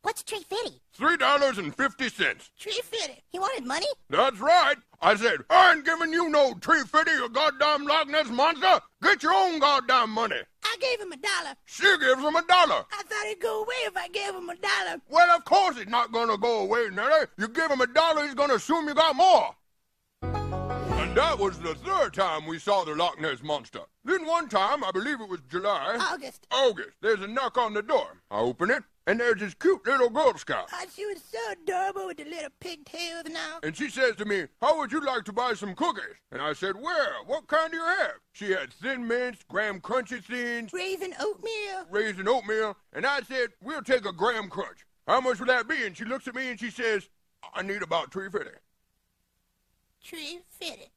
What's Tree Fitty? Three dollars and fifty cents. Tree Fitty. He wanted money? That's right. I said, I ain't giving you no tree fifty, you goddamn Loch Ness monster. Get your own goddamn money. I gave him a dollar. She gives him a dollar. I thought he'd go away if I gave him a dollar. Well, of course he's not gonna go away, Nelly. You give him a dollar, he's gonna assume you got more. And that was the third time we saw the Loch Ness monster. Then one time, I believe it was July. August. August. There's a knock on the door. I open it, and there's this cute little Girl Scout. Oh, she was so adorable with the little pigtails and all. And she says to me, How would you like to buy some cookies? And I said, Well, what kind do you have? She had thin mints, graham crunchy thins, raisin oatmeal. Raisin oatmeal. And I said, We'll take a graham crunch. How much would that be? And she looks at me and she says, I need about 350. 350.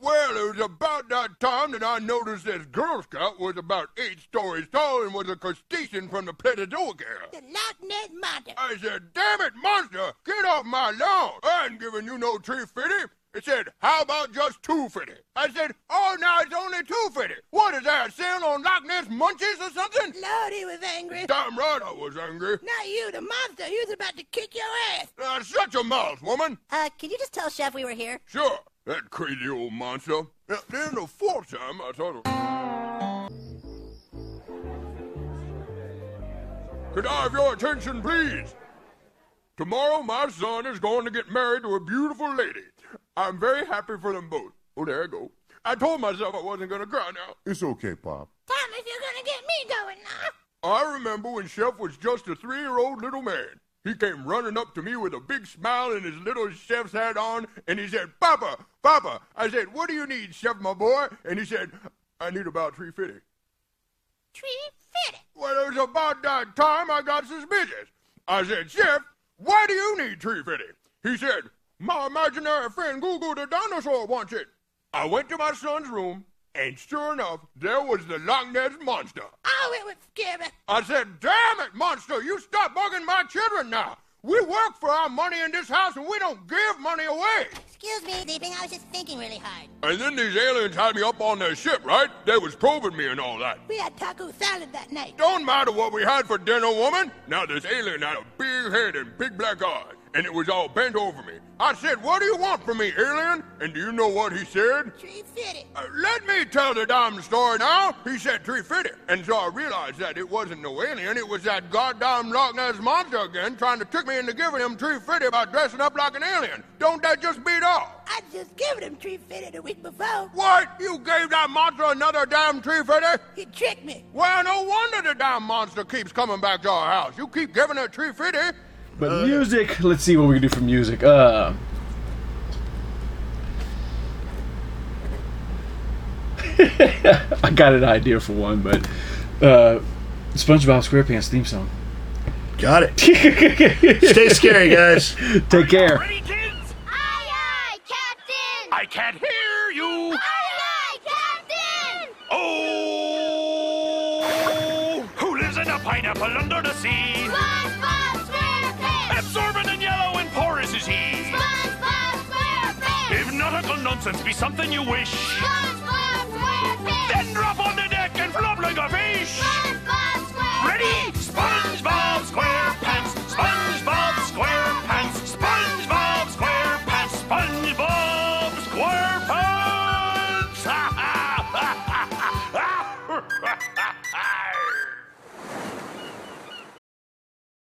Well, it was about that time that I noticed this Girl Scout was about eight stories tall and was a crustacean from the Paleozoic era. The Loch Ness Monster. I said, damn it, monster, get off my lawn. I ain't giving you no tree fitty. It said, how about just two fitty? I said, oh, now it's only two fitty. What is that, a sale on Loch Ness munchies or something? Lord, he was angry. Damn right I was angry. Not you, the monster. He was about to kick your ass. Uh, shut your mouth, woman. Uh, could you just tell Chef we were here? Sure, that crazy old monster. Now, then the fourth time I thought of... Could I have your attention, please? Tomorrow, my son is going to get married to a beautiful lady. I'm very happy for them both. Oh, there I go. I told myself I wasn't going to cry now. It's okay, Pop. Thomas, you're gonna get me going now. I remember when Chef was just a three year old little man. He came running up to me with a big smile and his little chef's hat on, and he said, Papa, Papa. I said, What do you need, Chef, my boy? And he said, I need about 350. Tree Fitty. Well, it was about that time I got suspicious. I said, Chef, why do you need 350? He said, My imaginary friend Goo the dinosaur wants it. I went to my son's room, and sure enough, there was the Ness Monster. Oh, it was scary. I said, damn it, monster, you stop bugging my children now. We work for our money in this house and we don't give money away. Excuse me, Sleeping. I was just thinking really hard. And then these aliens had me up on their ship, right? They was probing me and all that. We had taco salad that night. Don't matter what we had for dinner, woman. Now this alien had a big head and big black eyes, and it was all bent over me. I said, what do you want from me, alien? And do you know what he said? Tree Fitty. Uh, let me tell the damn story now. He said 350. And so I realized that it wasn't no alien. It was that goddamn Loch Ness monster again trying to trick me into giving him 350 by dressing up like an alien. Don't that just beat all? I just given him Tree Fitty the week before. What? You gave that monster another damn 350? He tricked me. Well, no wonder the damn monster keeps coming back to our house. You keep giving it 350. But music, let's see what we can do for music. Uh, I got an idea for one, but uh, SpongeBob SquarePants theme song. Got it. Stay scary, guys. Take care. Ready, kids? Aye, aye, Captain. I can't hear you. Aye, aye, Captain. Oh! Who lives in a pineapple under the sea? Nonsense be something you wish, SpongeBob SquarePants. then drop on the deck and flop like a fish. SpongeBob SquarePants. Ready?